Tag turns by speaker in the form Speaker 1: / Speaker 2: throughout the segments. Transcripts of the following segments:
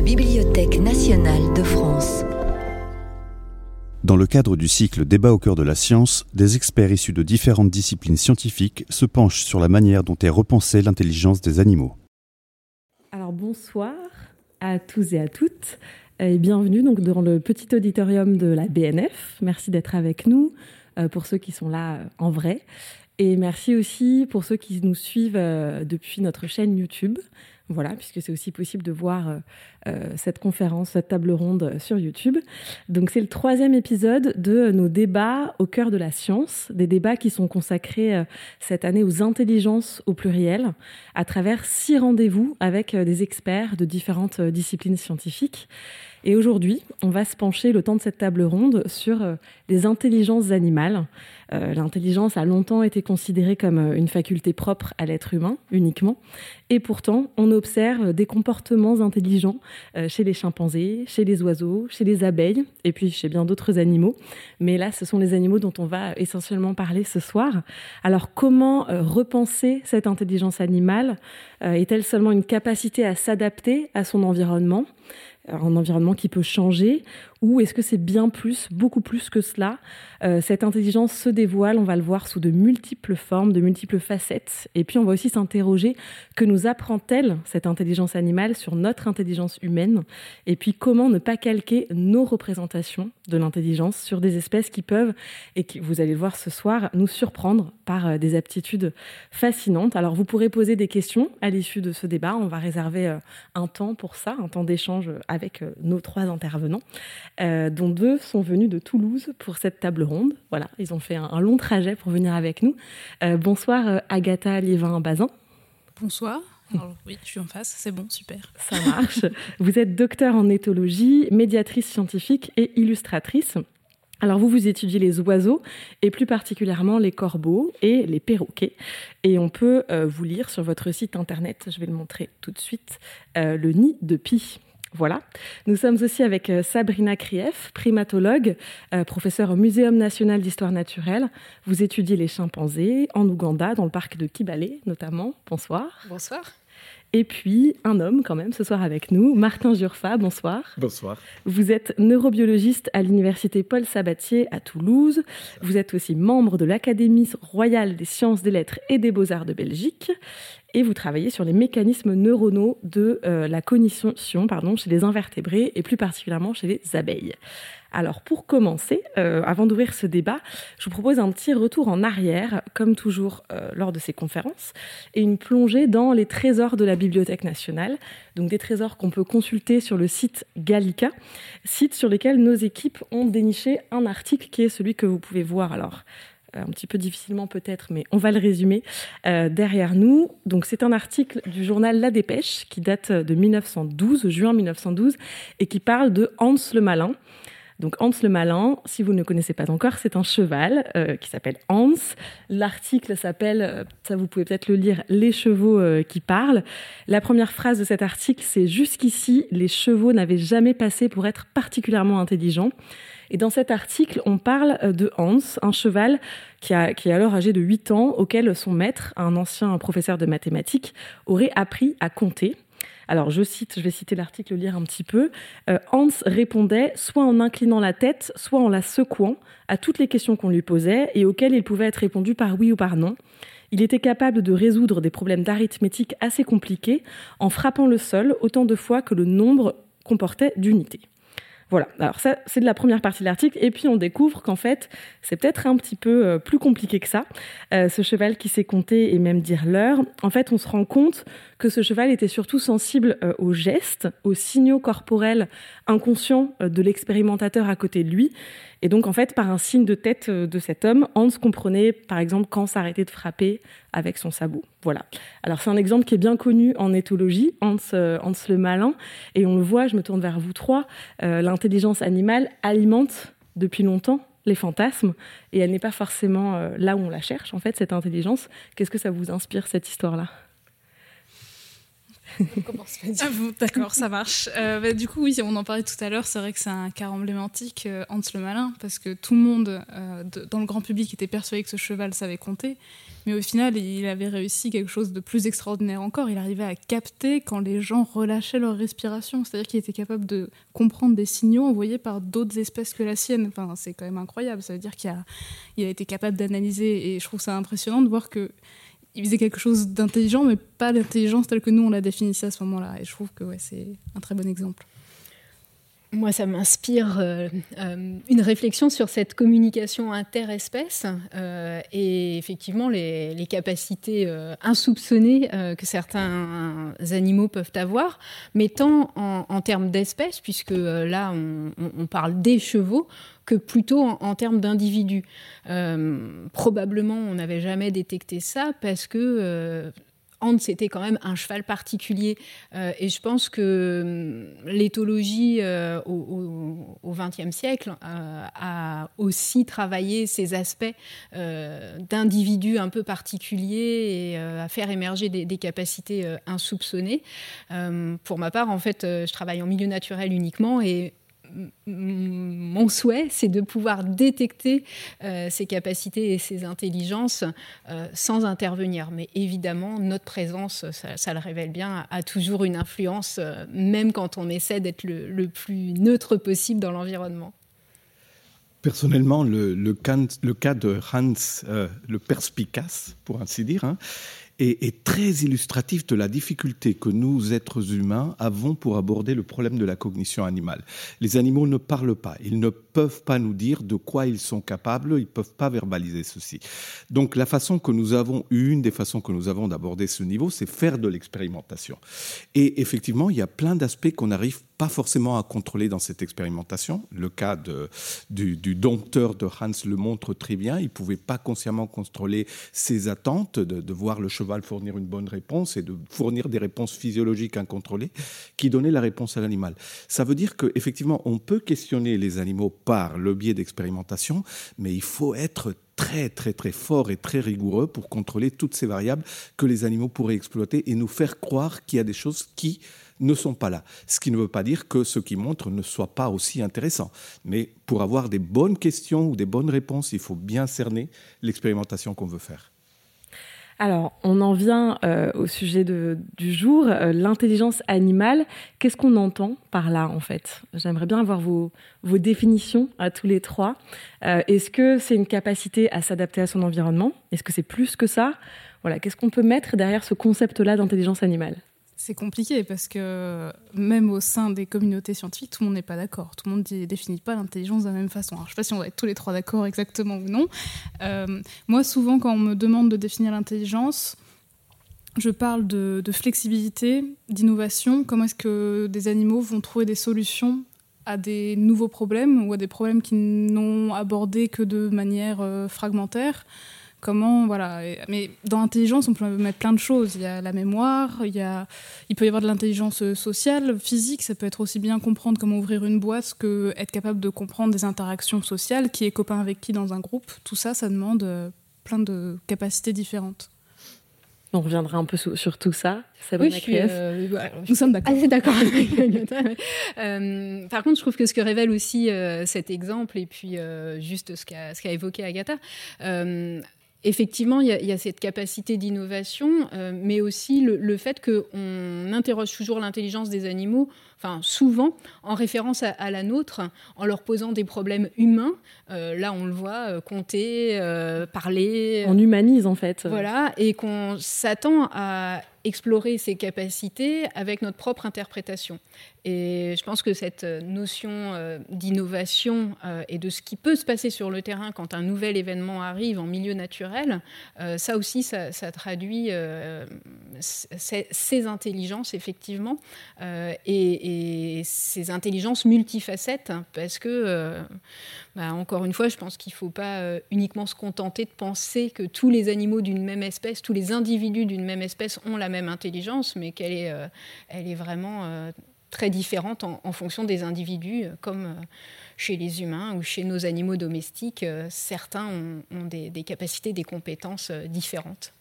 Speaker 1: la Bibliothèque nationale de France.
Speaker 2: Dans le cadre du cycle Débat au cœur de la science, des experts issus de différentes disciplines scientifiques se penchent sur la manière dont est repensée l'intelligence des animaux.
Speaker 3: Alors bonsoir à tous et à toutes et bienvenue donc dans le petit auditorium de la BNF. Merci d'être avec nous euh, pour ceux qui sont là euh, en vrai et merci aussi pour ceux qui nous suivent euh, depuis notre chaîne YouTube. Voilà, puisque c'est aussi possible de voir euh, euh, cette conférence, cette table ronde sur YouTube. Donc c'est le troisième épisode de nos débats au cœur de la science, des débats qui sont consacrés cette année aux intelligences au pluriel, à travers six rendez-vous avec des experts de différentes disciplines scientifiques. Et aujourd'hui, on va se pencher le temps de cette table ronde sur les intelligences animales. Euh, l'intelligence a longtemps été considérée comme euh, une faculté propre à l'être humain uniquement. Et pourtant, on observe des comportements intelligents euh, chez les chimpanzés, chez les oiseaux, chez les abeilles et puis chez bien d'autres animaux. Mais là, ce sont les animaux dont on va essentiellement parler ce soir. Alors, comment repenser cette intelligence animale? Est-elle seulement une capacité à s'adapter à son environnement? Un environnement qui peut changer ou est-ce que c'est bien plus, beaucoup plus que cela euh, Cette intelligence se dévoile, on va le voir sous de multiples formes, de multiples facettes. Et puis on va aussi s'interroger que nous apprend-elle cette intelligence animale sur notre intelligence humaine? Et puis comment ne pas calquer nos représentations de l'intelligence sur des espèces qui peuvent, et qui, vous allez le voir ce soir, nous surprendre par euh, des aptitudes fascinantes? Alors vous pourrez poser des questions à l'issue de ce débat. On va réserver euh, un temps pour ça, un temps d'échange avec nos trois intervenants. Dont deux sont venus de Toulouse pour cette table Voilà, ils ont fait un, long trajet pour venir avec nous. Euh, bonsoir euh, Agatha Liévin-Bazin.
Speaker 4: Bonsoir. oui, je suis en face, c'est bon, super.
Speaker 3: Ça marche. vous êtes docteur en éthologie, médiatrice scientifique et illustratrice. Alors vous, vous étudiez les oiseaux et plus particulièrement les corbeaux et les perroquets. Et on peut vous lire sur votre site internet, je vais le montrer tout de suite, le nid de Pi. Voilà. Nous sommes aussi avec euh, Sabrina Krief, primatologue, euh, professeure au Muséum national d'histoire naturelle. Vous étudiez les chimpanzés en Ouganda, dans le parc de Kibale notamment. Bonsoir.
Speaker 4: Bonsoir.
Speaker 3: Et puis, un homme quand même ce soir avec nous, Martin Jurfa, bonsoir.
Speaker 5: Bonsoir.
Speaker 3: Vous êtes neurobiologiste à l'université Paul Sabatier à Toulouse. Vous êtes aussi membre de l'Académie royale des sciences, des lettres et des beaux-arts de Belgique et vous travaillez sur les mécanismes neuronaux de euh, la cognition pardon, chez les invertébrés et plus particulièrement chez les abeilles. Alors pour commencer, euh, avant d'ouvrir ce débat, je vous propose un petit retour en arrière, comme toujours euh, lors de ces conférences, et une plongée dans les trésors de la Bibliothèque nationale, donc des trésors qu'on peut consulter sur le site Gallica, site sur lequel nos équipes ont déniché un article qui est celui que vous pouvez voir alors un petit peu difficilement peut-être, mais on va le résumer euh, derrière nous. Donc c'est un article du journal La Dépêche qui date de 1912, juin 1912, et qui parle de Hans le Malin. Donc Hans le Malin, si vous ne connaissez pas encore, c'est un cheval euh, qui s'appelle Hans. L'article s'appelle, euh, ça vous pouvez peut-être le lire, Les chevaux qui parlent. La première phrase de cet article, c'est Jusqu'ici, les chevaux n'avaient jamais passé pour être particulièrement intelligents. Et dans cet article, on parle euh, de Hans, un cheval qui, est alors âgé de 8 ans, auquel son maître, un ancien professeur de mathématiques, aurait appris à compter. Alors je cite, je vais citer l'article, lire un petit peu. Euh, Hans répondait soit en inclinant la tête, soit en la secouant à toutes les questions qu'on lui posait et auxquelles il pouvait être répondu par oui ou par non. Il était capable de résoudre des problèmes d'arithmétique assez compliqués en frappant le sol autant de fois que le nombre comportait d'unités. Voilà, alors ça, c'est de la première partie de l'article. Et puis on découvre qu'en fait, c'est peut-être un petit peu euh, plus compliqué que ça. Euh, ce cheval qui sait compter et même dire l'heure, en fait, on se rend compte que ce cheval était surtout sensible euh, aux gestes, aux signaux corporels inconscients de l'expérimentateur à côté de lui. Et donc, en fait, par un signe de tête euh, de cet homme, Hans comprenait, par exemple, quand s'arrêter de frapper avec son sabot. Voilà. Alors, c'est un exemple qui est bien connu en éthologie, Hans, euh, Hans le malin. Et on le voit, je me tourne vers vous trois, euh, l'intelligence animale alimente depuis longtemps les fantasmes et elle n'est pas forcément là où on la cherche, en fait, cette intelligence. Qu'est-ce que ça vous inspire, cette histoire-là?
Speaker 4: D'accord, ça marche. Euh, bah, du coup, oui, on en parlait tout à l'heure. C'est vrai que c'est un cas emblématique, euh, Hans le Malin, parce que tout le monde euh, dans le grand public était persuadé que ce cheval savait compter. Mais au final, il avait réussi quelque chose de plus extraordinaire encore. Il arrivait à capter quand les gens relâchaient leur respiration. C'est-à-dire qu'il était capable de comprendre des signaux envoyés par d'autres espèces que la sienne. Enfin, c'est quand même incroyable. Ça veut dire qu'il a, a été capable d'analyser. Et je trouve ça impressionnant de voir que il faisait quelque chose d'intelligent, mais pas l'intelligence telle que nous on l'a définissait à ce moment-là. Et je trouve que c'est un très bon exemple.
Speaker 5: Moi, ça m'inspire euh, euh, une réflexion sur cette communication interespèce euh, et effectivement les, capacités insoupçonnées que certains animaux peuvent avoir, mais tant en, termes d'espèces, puisque là on, parle des chevaux, que plutôt en, termes d'individus. probablement, on n'avait jamais détecté ça parce que Hans était quand même un cheval particulier. Euh, et je pense que hum, l'éthologie euh, au XXe siècle euh, a aussi travaillé ces aspects d'individus un peu particuliers et à faire émerger des, des capacités insoupçonnées. pour ma part, en fait, je travaille en milieu naturel uniquement et mon souhait, c'est de pouvoir détecter euh, ces capacités et ces intelligences euh, sans intervenir. Mais évidemment, notre présence, ça, le révèle bien, a, toujours une influence, euh, même quand on essaie d'être le, plus neutre possible dans l'environnement.
Speaker 6: Personnellement, le, cas, de Hans, le perspicace, pour ainsi dire, hein, est, très illustratif de la difficulté que nous, êtres humains, avons pour aborder le problème de la cognition animale. Les animaux ne parlent pas, ils ne peuvent pas nous dire de quoi ils sont capables, ils ne peuvent pas verbaliser ceci. Donc la façon que nous avons, une des façons que nous avons d'aborder ce niveau, c'est faire de l'expérimentation. Et effectivement, il y a plein d'aspects qu'on n'arrive pas forcément à contrôler dans cette expérimentation. Le cas de, du, dompteur de Hans le montre très bien. Il ne pouvait pas consciemment contrôler ses attentes, de, de voir le cheval fournir une bonne réponse et de fournir des réponses physiologiques incontrôlées qui donnaient la réponse à l'animal. Ça veut dire qu'effectivement, on peut questionner les animaux par le biais d'expérimentation, mais il faut être très très très fort et très rigoureux pour contrôler toutes ces variables que les animaux pourraient exploiter et nous faire croire qu'il y a des choses qui ne sont pas là. Ce qui ne veut pas dire que ce qui montre ne soit pas aussi intéressant. Mais pour avoir des bonnes questions ou des bonnes réponses, il faut bien cerner l'expérimentation qu'on veut faire.
Speaker 3: Alors, on en vient euh, au sujet du jour, euh, l'intelligence animale. Qu'est-ce qu'on entend par là, en fait? J'aimerais bien avoir vos, définitions à tous les trois. Euh, est-ce que c'est une capacité à s'adapter à son environnement? Est-ce que c'est plus que ça? Voilà, qu'est-ce qu'on peut mettre derrière ce concept-là d'intelligence animale?
Speaker 4: C'est compliqué parce que même au sein des communautés scientifiques, tout le monde n'est pas d'accord. Tout le monde ne définit pas l'intelligence de la même façon. je ne sais pas si on va être tous les trois d'accord exactement ou non. Euh, moi, souvent, quand on me demande de définir l'intelligence, je parle de, flexibilité, d'innovation. Comment est-ce que des animaux vont trouver des solutions à des nouveaux problèmes ou à des problèmes qu'ils n'ont abordés que de manière euh, fragmentaire? Comment, voilà. Mais dans l'intelligence, on peut mettre plein de choses. Il y a la mémoire, il, y a, il peut y avoir de l'intelligence sociale, physique. Ça peut être aussi bien comprendre comment ouvrir une boîte que être capable de comprendre des interactions sociales, qui est copain avec qui dans un groupe. Tout ça, ça demande euh, plein de capacités différentes.
Speaker 3: On reviendra un peu sur, tout ça. oui,
Speaker 5: euh, Nous sommes d'accord. Ah, d'accord. euh, par contre, je trouve que ce que révèle aussi euh, cet exemple, et puis juste ce qu'a évoqué Agatha, Effectivement, il y, a, cette capacité d'innovation, euh, mais aussi le, fait qu'on interroge toujours l'intelligence des animaux, enfin souvent en référence à, la nôtre, en leur posant des problèmes humains. Euh, là, on le voit, euh, compter, parler.
Speaker 3: On humanise en fait.
Speaker 5: Voilà, et qu'on s'attend à explorer ces capacités avec notre propre interprétation. Et je pense que cette notion euh, d'innovation euh, et de ce qui peut se passer sur le terrain quand un nouvel événement arrive en milieu naturel, euh, ça aussi, ça, traduit ces, intelligences, effectivement, et, ces intelligences multifacettes, parce que, bah, encore une fois, je pense qu'il ne faut pas uniquement se contenter de penser que tous les animaux d'une même espèce, tous les individus d'une même espèce ont la même intelligence, mais qu'elle est, est vraiment très différentes en, fonction des individus, euh, comme euh, chez les humains ou chez nos animaux domestiques. Euh, certains ont, des, capacités, des compétences différentes.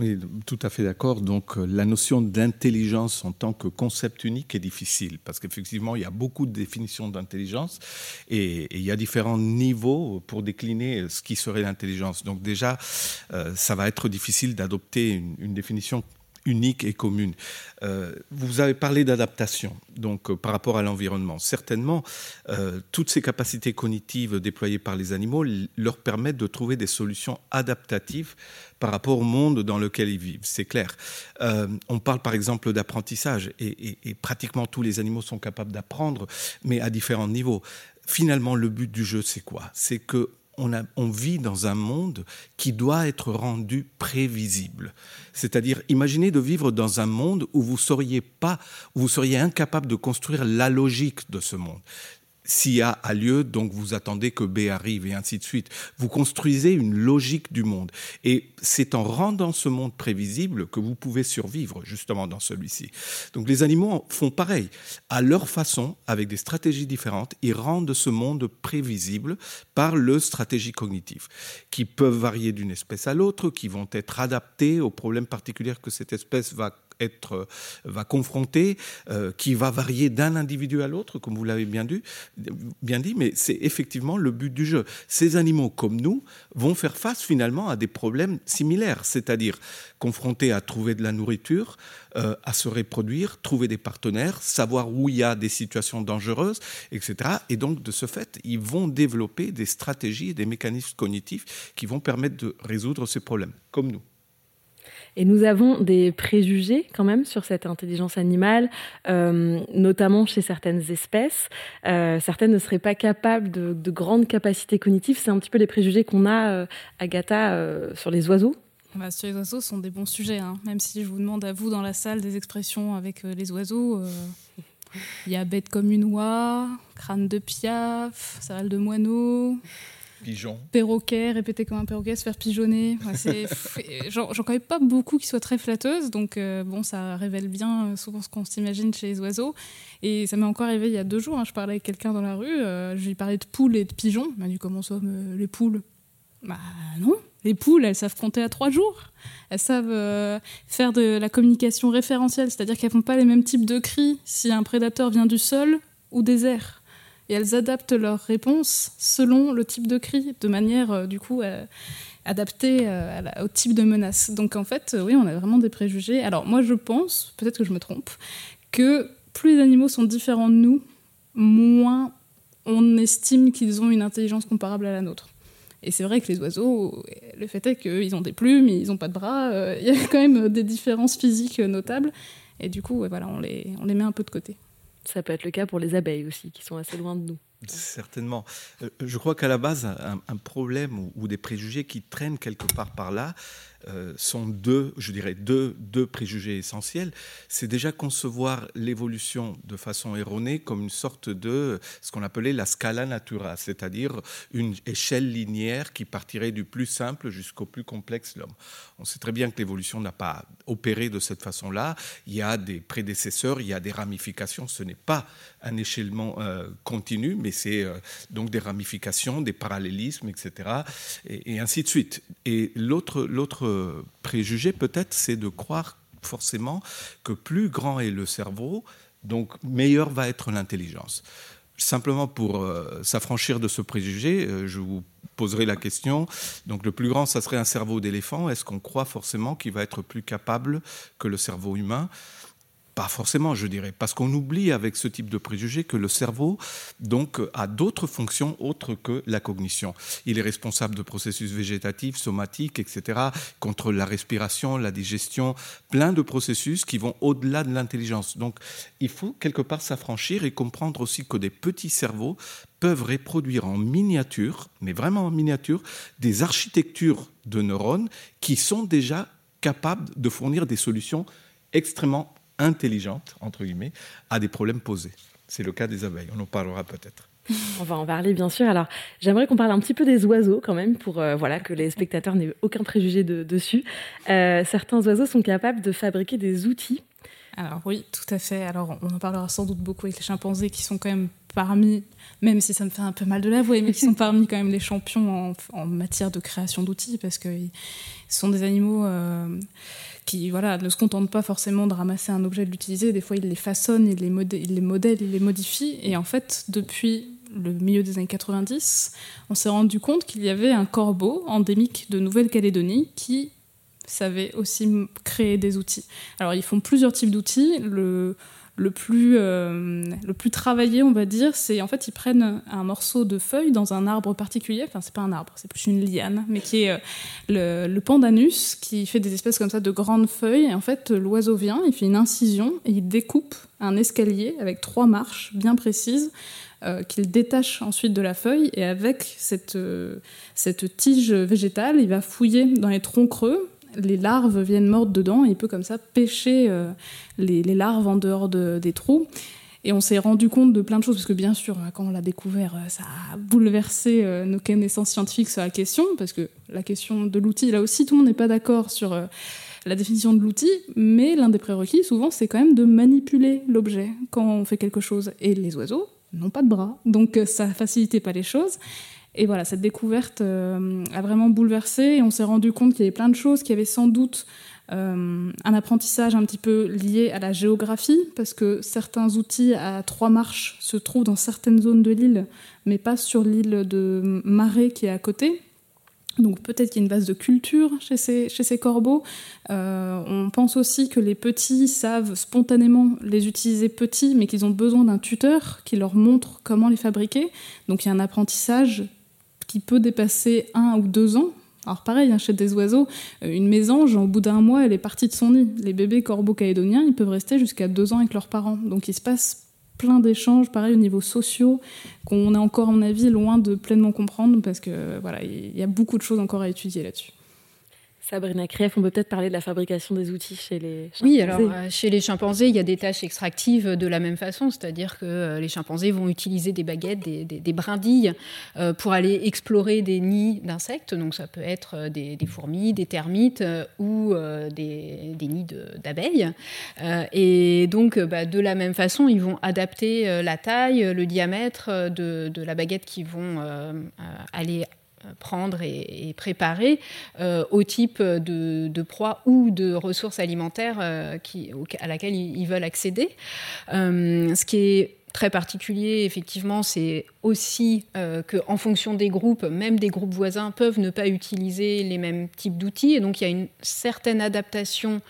Speaker 6: Oui, tout à fait d'accord. Donc euh, la notion d'intelligence en tant que concept unique est difficile parce qu'effectivement, il y a beaucoup de définitions d'intelligence et, il y a différents niveaux pour décliner ce qui serait l'intelligence. Donc déjà, euh, ça va être difficile d'adopter une, une définition unique et commune. Euh, vous avez parlé d'adaptation, donc euh, par rapport à l'environnement. Certainement, euh, toutes ces capacités cognitives déployées par les animaux leur permettent de trouver des solutions adaptatives par rapport au monde dans lequel ils vivent. C'est clair. on parle par exemple d'apprentissage et, et, pratiquement tous les animaux sont capables d'apprendre, mais à différents niveaux. Finalement, le but du jeu, c'est quoi? C'est que on, vit dans un monde qui doit être rendu prévisible. C'est-à-dire, imaginez de vivre dans un monde où vous seriez pas, où vous seriez incapable de construire la logique de ce monde si A a lieu, donc vous attendez que B arrive et ainsi de suite. Vous construisez une logique du monde. Et c'est en rendant ce monde prévisible que vous pouvez survivre justement dans celui-ci. Donc les animaux font pareil. À leur façon, avec des stratégies différentes, ils rendent ce monde prévisible par le stratégie cognitive, qui peuvent varier d'une espèce à l'autre, qui vont être adaptées aux problèmes particuliers que cette espèce va euh, va confronter, euh, qui va varier d'un individu à l'autre, comme vous l'avez bien, bien dit, mais c'est effectivement le but du jeu. Ces animaux, comme nous, vont faire face finalement à des problèmes similaires, c'est-à-dire confrontés à trouver de la nourriture, euh, à se reproduire, trouver des partenaires, savoir où il y a des situations dangereuses, etc. Et donc, de ce fait, ils vont développer des stratégies et des mécanismes cognitifs qui vont permettre de résoudre ces problèmes, comme nous.
Speaker 3: Et nous avons des préjugés quand même sur cette intelligence animale, euh, notamment chez certaines espèces. Euh, certaines ne seraient pas capables de, grandes capacités cognitives. C'est un petit peu les préjugés qu'on a, euh, Agatha, sur les oiseaux.
Speaker 4: Bah, sur les oiseaux, ce sont des bons sujets. Hein. Même si je vous demande à vous dans la salle des expressions avec les oiseaux, il y a bête comme une oie, crâne de piaf, cervelle de moineau.
Speaker 6: Pigeon.
Speaker 4: Perroquet, répéter comme un perroquet, se faire pigeonner. J'en connais pas beaucoup qui soient très flatteuses, donc euh, bon, ça révèle bien euh, souvent ce qu'on s'imagine chez les oiseaux. Et ça m'est encore arrivé il y a deux jours, hein, je parlais avec quelqu'un dans la rue, euh, je lui parlais de poules et de pigeons. Il m'a dit comment ça, les poules? Bah non, les poules, elles savent compter à trois jours. Elles savent faire de la communication référentielle, c'est-à-dire qu'elles font pas les mêmes types de cris si un prédateur vient du sol ou des airs et elles adaptent leurs réponses selon le type de cri, de manière euh, du coup euh, adaptée euh, au type de menace. Donc en fait, oui, on a vraiment des préjugés. Alors moi, je pense, peut-être que je me trompe, que plus les animaux sont différents de nous, moins on estime qu'ils ont une intelligence comparable à la nôtre. Et c'est vrai que les oiseaux, le fait est qu'ils ont des plumes, ils n'ont pas de bras, il y a quand même des différences physiques notables. Et du coup, voilà, on les, on les met un peu de côté.
Speaker 3: Ça peut être le cas pour les abeilles aussi, qui sont assez loin de nous.
Speaker 6: Certainement. Euh, je crois qu'à la base, un, problème ou, des préjugés qui traînent quelque part par là, euh, sont deux, je dirais, deux, deux préjugés essentiels. C'est déjà concevoir l'évolution de façon erronée comme une sorte de ce qu'on appelait la scala natura, c'est-à-dire une échelle linéaire qui partirait du plus simple jusqu'au plus complexe l'homme. On sait très bien que l'évolution n'a pas opéré de cette façon-là. Il y a des prédécesseurs, il y a des ramifications. Ce n'est pas un échelonnement euh, continu, mais c'est euh, donc des ramifications, des parallélismes, etc. Et, et ainsi de suite. Et l'autre, l'autre préjugé peut-être, c'est de croire forcément que plus grand est le cerveau, donc meilleure va être l'intelligence. Simplement pour euh, s'affranchir de ce préjugé, euh, je vous poserai la question. Donc le plus grand, ça serait un cerveau d'éléphant. Est-ce qu'on croit forcément qu'il va être plus capable que le cerveau humain? Pas forcément, je dirais, parce qu'on oublie avec ce type de préjugé que le cerveau donc a d'autres fonctions autres que la cognition. Il est responsable de processus végétatifs, somatiques, etc., contre la respiration, la digestion, plein de processus qui vont au-delà de l'intelligence. Donc, il faut quelque part s'affranchir et comprendre aussi que des petits cerveaux peuvent reproduire en miniature, mais vraiment en miniature, des architectures de neurones qui sont déjà capables de fournir des solutions extrêmement intelligente, entre guillemets, à des problèmes posés. C'est le cas des abeilles. On en parlera peut-être.
Speaker 3: On va en parler bien sûr. Alors, j'aimerais qu'on parle un petit peu des oiseaux quand même, pour euh, voilà que les spectateurs n'aient aucun préjugé dessus. Euh, certains oiseaux sont capables de fabriquer des outils.
Speaker 4: Alors oui, tout à fait. Alors on en parlera sans doute beaucoup avec les chimpanzés qui sont quand même parmi, même si ça me fait un peu mal de l'avouer, mais qui sont parmi quand même les champions en, matière de création d'outils, parce que sont des animaux qui voilà, ne se contentent pas forcément de ramasser un objet et de l'utiliser. Des fois, ils les façonnent, ils les, modèlent, ils les modifient. Et en fait, depuis le milieu des années 90, on s'est rendu compte qu'il y avait un corbeau endémique de Nouvelle-Calédonie qui savait aussi créer des outils. Alors, ils font plusieurs types d'outils. Le plus, euh, le plus travaillé, on va dire, c'est en fait ils prennent un morceau de feuille dans un arbre particulier. Enfin, c'est pas un arbre, c'est plus une liane, mais qui est euh, le, pandanus, qui fait des espèces comme ça de grandes feuilles. Et en fait, l'oiseau vient, il fait une incision et il découpe un escalier avec trois marches bien précises. Euh, qu'il détache ensuite de la feuille et avec cette, cette tige végétale, il va fouiller dans les troncs creux les larves viennent mordre dedans et il peut comme ça pêcher euh, les, larves en dehors des trous. Et on s'est rendu compte de plein de choses, parce que bien sûr, quand on l'a découvert, euh, ça a bouleversé euh, nos connaissances scientifiques sur la question, parce que la question de l'outil, là aussi, tout le monde n'est pas d'accord sur la définition de l'outil, mais l'un des prérequis, souvent, c'est quand même de manipuler l'objet quand on fait quelque chose. Et les oiseaux n'ont pas de bras, donc ça facilitait pas les choses. Et voilà, cette découverte euh, a vraiment bouleversé on s'est rendu compte qu'il y avait plein de choses qui avaient sans doute euh, un apprentissage un petit peu lié à la géographie, parce que certains outils à trois marches se trouvent dans certaines zones de l'île, mais pas sur l'île de Marais qui est à côté. Donc peut-être qu'il y a une base de culture chez ces, chez ces corbeaux. Euh, on pense aussi que les petits savent spontanément les utiliser petits, mais qu'ils ont besoin d'un tuteur qui leur montre comment les fabriquer. Donc il y a un apprentissage qui peut dépasser un ou deux ans. Alors pareil, hein, chez des oiseaux, euh, une mésange, au bout d'un mois, elle est partie de son nid. Les bébés corbeaux calédoniens, ils peuvent rester jusqu'à deux ans avec leurs parents. Donc il se passe plein d'échanges, pareil au niveau sociaux, qu'on est encore, à mon avis, loin de pleinement comprendre, parce que voilà, il y a beaucoup de choses encore à étudier là-dessus.
Speaker 3: Sabrina Krief, on peut peut-être parler de la fabrication des outils chez les chimpanzés.
Speaker 5: Oui, alors euh, chez les chimpanzés, il y a des tâches extractives de la même façon, c'est-à-dire que euh, les chimpanzés vont utiliser des baguettes, des, brindilles euh, pour aller explorer des nids d'insectes. Donc ça peut être des, fourmis, des termites ou des, nids d'abeilles. et donc bah, de la même façon, ils vont adapter la taille, le diamètre de, de la baguette qu'ils vont aller prendre et, préparer euh, au type de, proie ou de ressources alimentaires euh, à laquelle ils, veulent accéder. Euh, ce qui est très particulier, effectivement, c'est aussi euh, qu'en fonction des groupes, même des groupes voisins peuvent ne pas utiliser les mêmes types d'outils. Et donc, il y a une certaine adaptation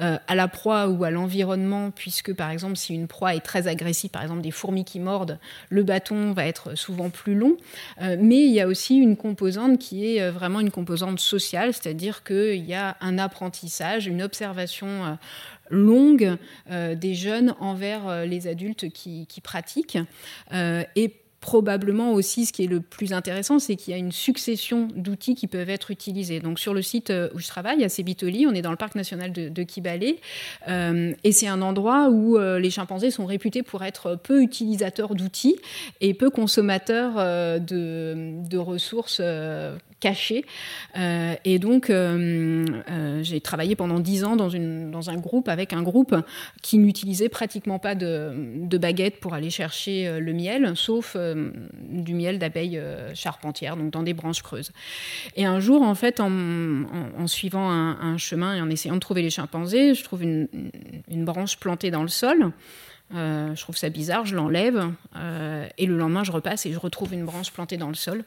Speaker 5: euh, à la proie ou à l'environnement, puisque, par exemple, si une proie est très agressive, par exemple des fourmis qui mordent, le bâton va être souvent plus long. Euh, mais il y a aussi une composante qui est vraiment une composante sociale, c'est-à-dire qu'il y a un apprentissage, une observation longue euh, des jeunes envers euh, les adultes qui, pratiquent. Euh, et probablement aussi, ce qui est le plus intéressant, c'est qu'il y a une succession d'outils qui peuvent être utilisés. Donc sur le site où je travaille, à Sebitoli, on est dans le parc national de, Kibale, et c'est un endroit où les chimpanzés sont réputés pour être peu utilisateurs d'outils et peu consommateurs de, ressources caché. Euh, et donc, euh, euh, j'ai travaillé pendant dix ans dans, une, dans un groupe avec un groupe qui n'utilisait pratiquement pas de, baguettes pour aller chercher le miel, sauf du miel d'abeilles charpentières, donc dans des branches creuses. Et un jour, en fait, en, suivant un, chemin et en essayant de trouver les chimpanzés, je trouve une branche plantée dans le sol. je trouve ça bizarre, je l'enlève et le lendemain je repasse et je retrouve une branche plantée dans le sol.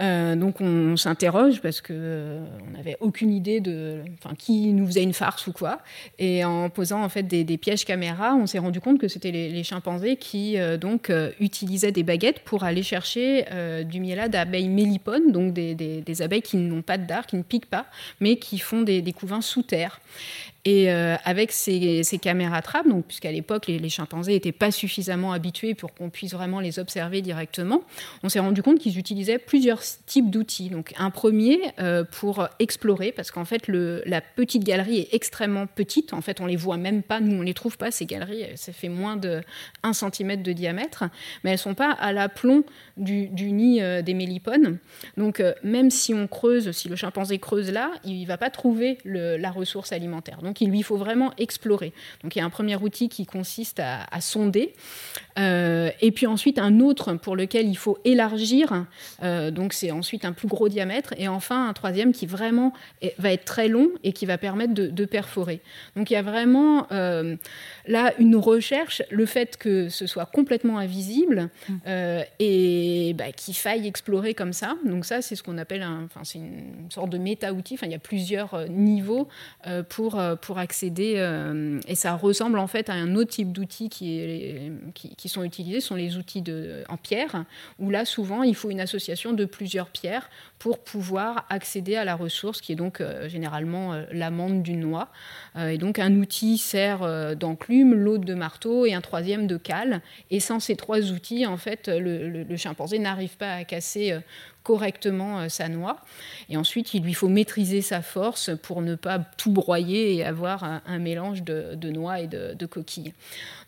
Speaker 5: Euh, donc on, s'interroge parce que euh, on n'avait aucune idée de, qui nous faisait une farce ou quoi. Et en posant en fait des, pièges caméras, on s'est rendu compte que c'était les, chimpanzés qui euh, donc utilisaient des baguettes pour aller chercher du miel d'abeilles mélipones, donc des, abeilles qui n'ont pas de dard, qui ne piquent pas, mais qui font des, des couvains sous terre. Et euh, avec ces, caméras trappes, donc puisqu'à l'époque les, chimpanzés n'étaient pas suffisamment habitués pour qu'on puisse vraiment les observer directement, on s'est rendu compte qu'ils utilisaient plusieurs types d'outils. Donc un premier euh, pour explorer, parce qu'en fait la petite galerie est extrêmement petite. En fait, on les voit même pas, nous on les trouve pas ces galeries. Ça fait moins de 1 cm de diamètre, mais elles sont pas à l'aplomb du, nid euh, des mélipones. Donc même si on creuse, si le chimpanzé creuse là, il va pas trouver la ressource alimentaire. Donc il lui faut vraiment explorer. Donc il y a un premier outil qui consiste à, sonder, euh, et puis ensuite un autre pour lequel il faut élargir. Euh, donc c'est ensuite un plus gros diamètre, et enfin un troisième qui vraiment va être très long et qui va permettre de, perforer. Donc il y a vraiment euh, là une recherche, le fait que ce soit complètement invisible et bah, qu'il faille explorer comme ça. Donc ça c'est ce qu'on appelle enfin c'est une sorte de méta-outil. Enfin il y a plusieurs niveaux pour pour accéder et ça ressemble en fait à un autre type d'outils qui, sont utilisés, sont les outils en pierre, où là, souvent, il faut une association de plusieurs pierres pour pouvoir accéder à la ressource, qui est donc euh, généralement euh, l'amande d'une noix. Euh, et donc, un outil sert d'enclume, l'autre de marteau et un troisième de cale. Et sans ces trois outils, en fait, le chimpanzé n'arrive pas à casser correctement euh, sa noix. Et ensuite, il lui faut maîtriser sa force pour ne pas tout broyer et avoir un, mélange de, noix et de, coquilles.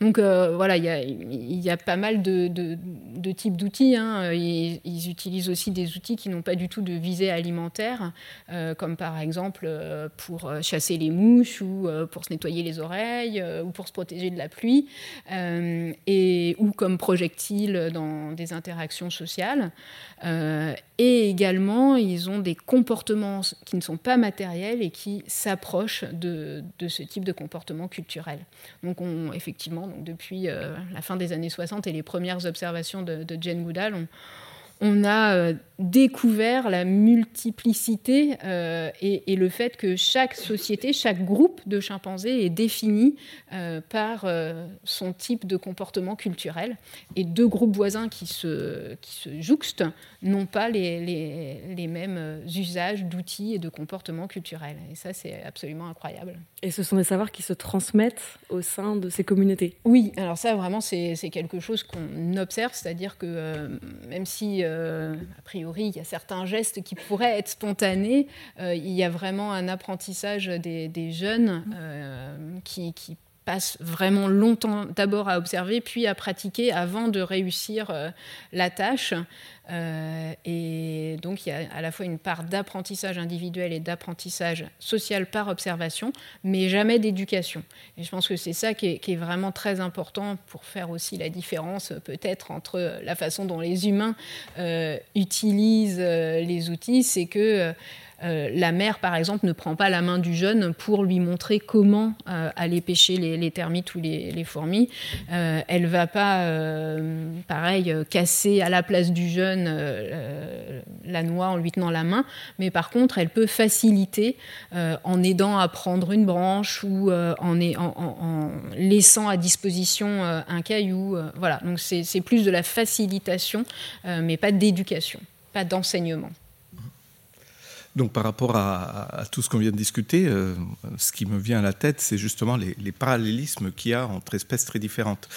Speaker 5: Donc euh, voilà, il y, a, pas mal de, types d'outils. Hein. Ils, utilisent aussi des outils qui n'ont pas du tout de visée alimentaire, euh, comme par exemple pour chasser les mouches ou pour se nettoyer les oreilles ou pour se protéger de la pluie, et, ou comme projectiles dans des interactions sociales. Et également, ils ont des comportements qui ne sont pas matériels et qui s'approchent de, ce type de comportement culturel. Donc, on, effectivement, donc depuis euh, la fin des années 60 et les premières observations de, de Jane Goodall, on a euh, découvert la multiplicité euh, et, le fait que chaque société, chaque groupe de chimpanzés est défini euh, par son type de comportement culturel. Et deux groupes voisins qui se, qui se jouxtent n'ont pas les, les, mêmes usages d'outils et de comportements culturels. Et ça, c'est absolument incroyable.
Speaker 3: Et ce sont des savoirs qui se transmettent au sein de ces communautés
Speaker 5: Oui, alors ça, vraiment, c'est quelque chose qu'on observe, c'est-à-dire que même si euh, a priori, il y a certains gestes qui pourraient être spontanés. Euh, il y a vraiment un apprentissage des, jeunes euh, qui, qui passent vraiment longtemps d'abord à observer, puis à pratiquer avant de réussir la tâche. Euh, et donc il y a à la fois une part d'apprentissage individuel et d'apprentissage social par observation, mais jamais d'éducation. Et je pense que c'est ça qui est, vraiment très important pour faire aussi la différence peut-être entre la façon dont les humains euh, utilisent euh, les outils, c'est que euh, la mère, par exemple, ne prend pas la main du jeune pour lui montrer comment euh, aller pêcher les, termites ou les, fourmis. Euh, elle va pas, pareil, casser à la place du jeune la noix en lui tenant la main, mais par contre, elle peut faciliter en aidant à prendre une branche ou en, en, laissant à disposition un caillou. voilà, donc c'est plus de la facilitation, mais pas d'éducation, pas d'enseignement.
Speaker 6: Donc par rapport à, tout ce qu'on vient de discuter, euh, ce qui me vient à la tête, c'est justement les, parallélismes qu'il y a entre espèces très différentes.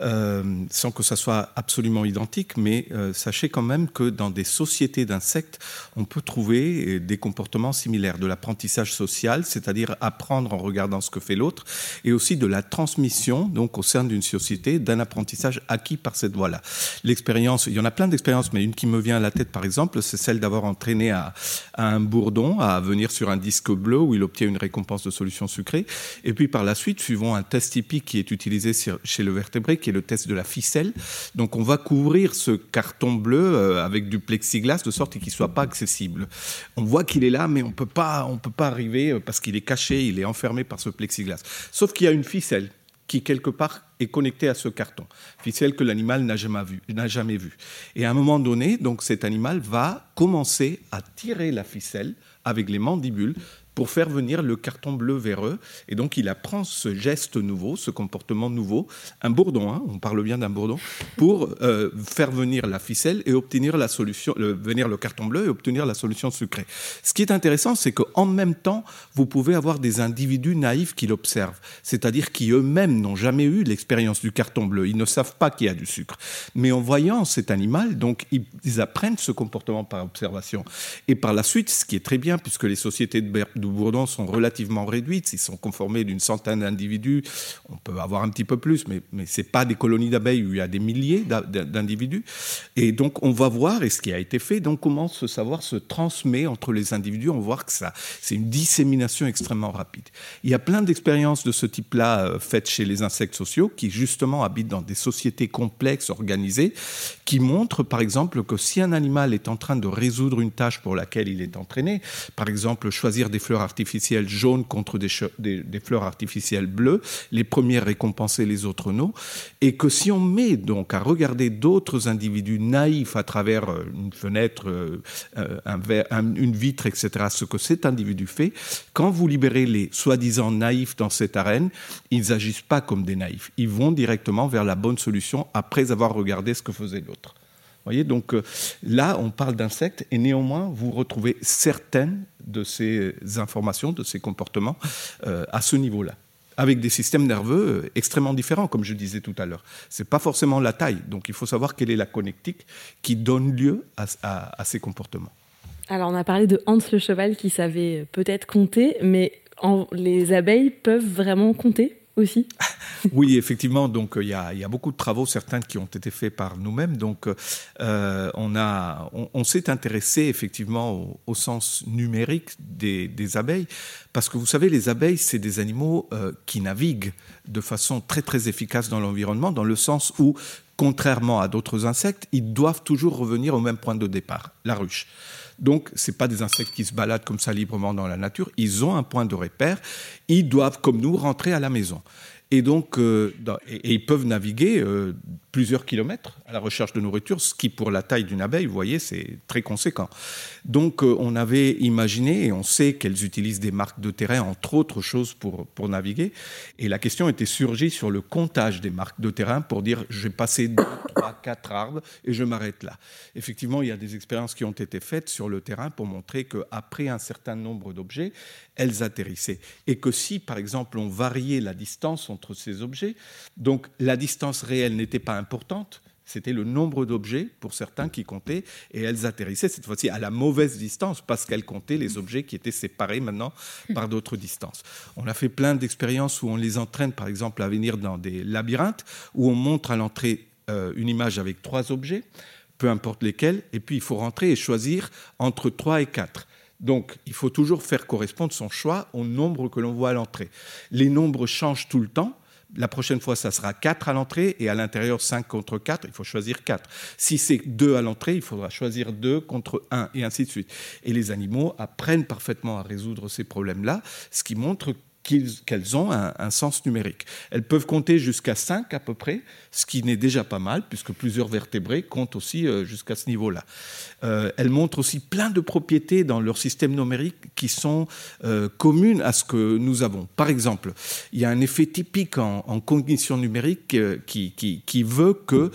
Speaker 6: Euh, sans que ça soit absolument identique, mais euh, sachez quand même que dans des sociétés d'insectes, on peut trouver des comportements similaires, de l'apprentissage social, c'est-à-dire apprendre en regardant ce que fait l'autre, et aussi de la transmission, donc au sein d'une société, d'un apprentissage acquis par cette voie-là. L'expérience, il y en a plein d'expériences, mais une qui me vient à la tête, par exemple, c'est celle d'avoir entraîné à, un bourdon à venir sur un disque bleu où il obtient une récompense de solution sucrée, et puis par la suite, suivant un test typique qui est utilisé chez le vertébré, qui est le test de la ficelle. Donc on va couvrir ce carton bleu euh, avec du plexiglas de sorte qu'il ne soit pas accessible. On voit qu'il est là, mais on on peut pas arriver euh, parce qu'il est caché, il est enfermé par ce plexiglas. Sauf qu'il y a une ficelle qui quelque part est connectée à ce carton, ficelle que l'animal n'a jamais vu, jamais vu. Et à un moment donné, donc cet animal va commencer à tirer la ficelle avec les mandibules pour faire venir le carton bleu vers eux. Et donc, il apprend ce geste nouveau, ce comportement nouveau, un bourdon, hein, on parle bien d'un bourdon, pour euh, faire venir la ficelle et obtenir la solution, venir le carton bleu et obtenir la solution sucrée. Ce qui est intéressant, c'est qu'en même temps, vous pouvez avoir des individus naïfs qui l'observent, c'est-à-dire qui eux-mêmes n'ont jamais eu l'expérience du carton bleu, ils ne savent pas qu'il y a du sucre. Mais en voyant cet animal, donc, ils apprennent ce comportement par observation. Et par la suite, ce qui est très bien, puisque les sociétés de de Bourdon sont relativement réduites. Ils sont conformés d'une centaine d'individus. On peut avoir un petit peu plus, mais, mais ce n'est pas des colonies d'abeilles où il y a des milliers d'individus. Et donc, on va voir, et ce qui a été fait, donc comment ce savoir se transmet entre les individus. On voit que ça, c'est une dissémination extrêmement rapide. Il y a plein d'expériences de ce type-là euh, faites chez les insectes sociaux qui, justement, habitent dans des sociétés complexes, organisées, qui montrent, par exemple, que si un animal est en train de résoudre une tâche pour laquelle il est entraîné, par exemple choisir des fleurs artificielles jaunes contre des, des, fleurs artificielles bleues, les premières récompenser, les autres non, et que si on met donc à regarder d'autres individus naïfs à travers euh, une fenêtre, euh, euh, un une vitre, etc., ce que cet individu fait, quand vous libérez les soi-disant naïfs dans cette arène, ils n'agissent pas comme des naïfs. Ils vont directement vers la bonne solution après avoir regardé ce que faisait l'autre voyez, donc là, on parle d'insectes et néanmoins, vous retrouvez certaines de ces informations, de ces comportements euh, à ce niveau-là avec des systèmes nerveux euh, extrêmement différents, comme je disais tout à l'heure. Ce n'est pas forcément la taille, donc il faut savoir quelle est la connectique qui donne lieu à, ces comportements.
Speaker 3: Alors on a parlé de Hans le cheval qui savait peut-être compter, mais les abeilles peuvent vraiment compter?
Speaker 6: Oui, effectivement. Donc, il y, a, beaucoup de travaux, certains qui ont été faits par nous-mêmes. Donc, euh, on, a, on, s'est intéressé effectivement au, sens numérique des, abeilles, parce que vous savez, les abeilles, c'est des animaux euh, qui naviguent de façon très très efficace dans l'environnement, dans le sens où, contrairement à d'autres insectes, ils doivent toujours revenir au même point de départ, la ruche. Donc, ce pas des insectes qui se baladent comme ça librement dans la nature. Ils ont un point de repère. Ils doivent, comme nous, rentrer à la maison. Et donc, euh, ils peuvent naviguer euh, plusieurs kilomètres à la recherche de nourriture, ce qui, pour la taille d'une abeille, vous voyez, c'est très conséquent. Donc, euh, on avait imaginé, et on sait qu'elles utilisent des marques de terrain, entre autres choses, pour, pour naviguer. Et la question était surgie sur le comptage des marques de terrain pour dire, je vais passer 2, 3, 4 arbres et je m'arrête là. Effectivement, il y a des expériences qui ont été faites sur le terrain pour montrer qu'après un certain nombre d'objets, elles atterrissaient. Et que si, par exemple, on variait la distance entre ces objets, donc la distance réelle n'était pas importante, c'était le nombre d'objets, pour certains, qui comptaient, et elles atterrissaient cette fois-ci à la mauvaise distance, parce qu'elles comptaient les objets qui étaient séparés maintenant par d'autres distances. On a fait plein d'expériences où on les entraîne, par exemple, à venir dans des labyrinthes, où on montre à l'entrée euh, une image avec trois objets, peu importe lesquels, et puis il faut rentrer et choisir entre trois et quatre. Donc, il faut toujours faire correspondre son choix au nombre que l'on voit à l'entrée. Les nombres changent tout le temps. La prochaine fois, ça sera 4 à l'entrée et à l'intérieur 5 contre 4, il faut choisir 4. Si c'est 2 à l'entrée, il faudra choisir 2 contre 1 et ainsi de suite. Et les animaux apprennent parfaitement à résoudre ces problèmes-là, ce qui montre qu'elles ont un, sens numérique. Elles peuvent compter jusqu'à 5 à peu près, ce qui n'est déjà pas mal, puisque plusieurs vertébrés comptent aussi euh, jusqu'à ce niveau-là. Euh, elles montrent aussi plein de propriétés dans leur système numérique qui sont euh, communes à ce que nous avons. Par exemple, il y a un effet typique en, cognition numérique qui, veut que,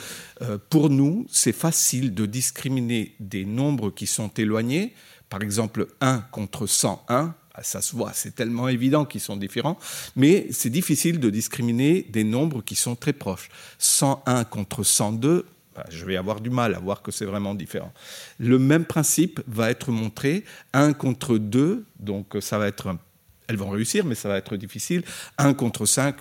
Speaker 6: pour nous, c'est facile de discriminer des nombres qui sont éloignés, par exemple 1 contre 101, ah, ça se voit, c'est tellement évident qu'ils sont différents, mais c'est difficile de discriminer des nombres qui sont très proches. 101 contre 102, bah, je vais avoir du mal à voir que c'est vraiment différent. Le même principe va être montré 1 contre 2, donc ça va être, elles vont réussir, mais ça va être difficile. 1 contre 5,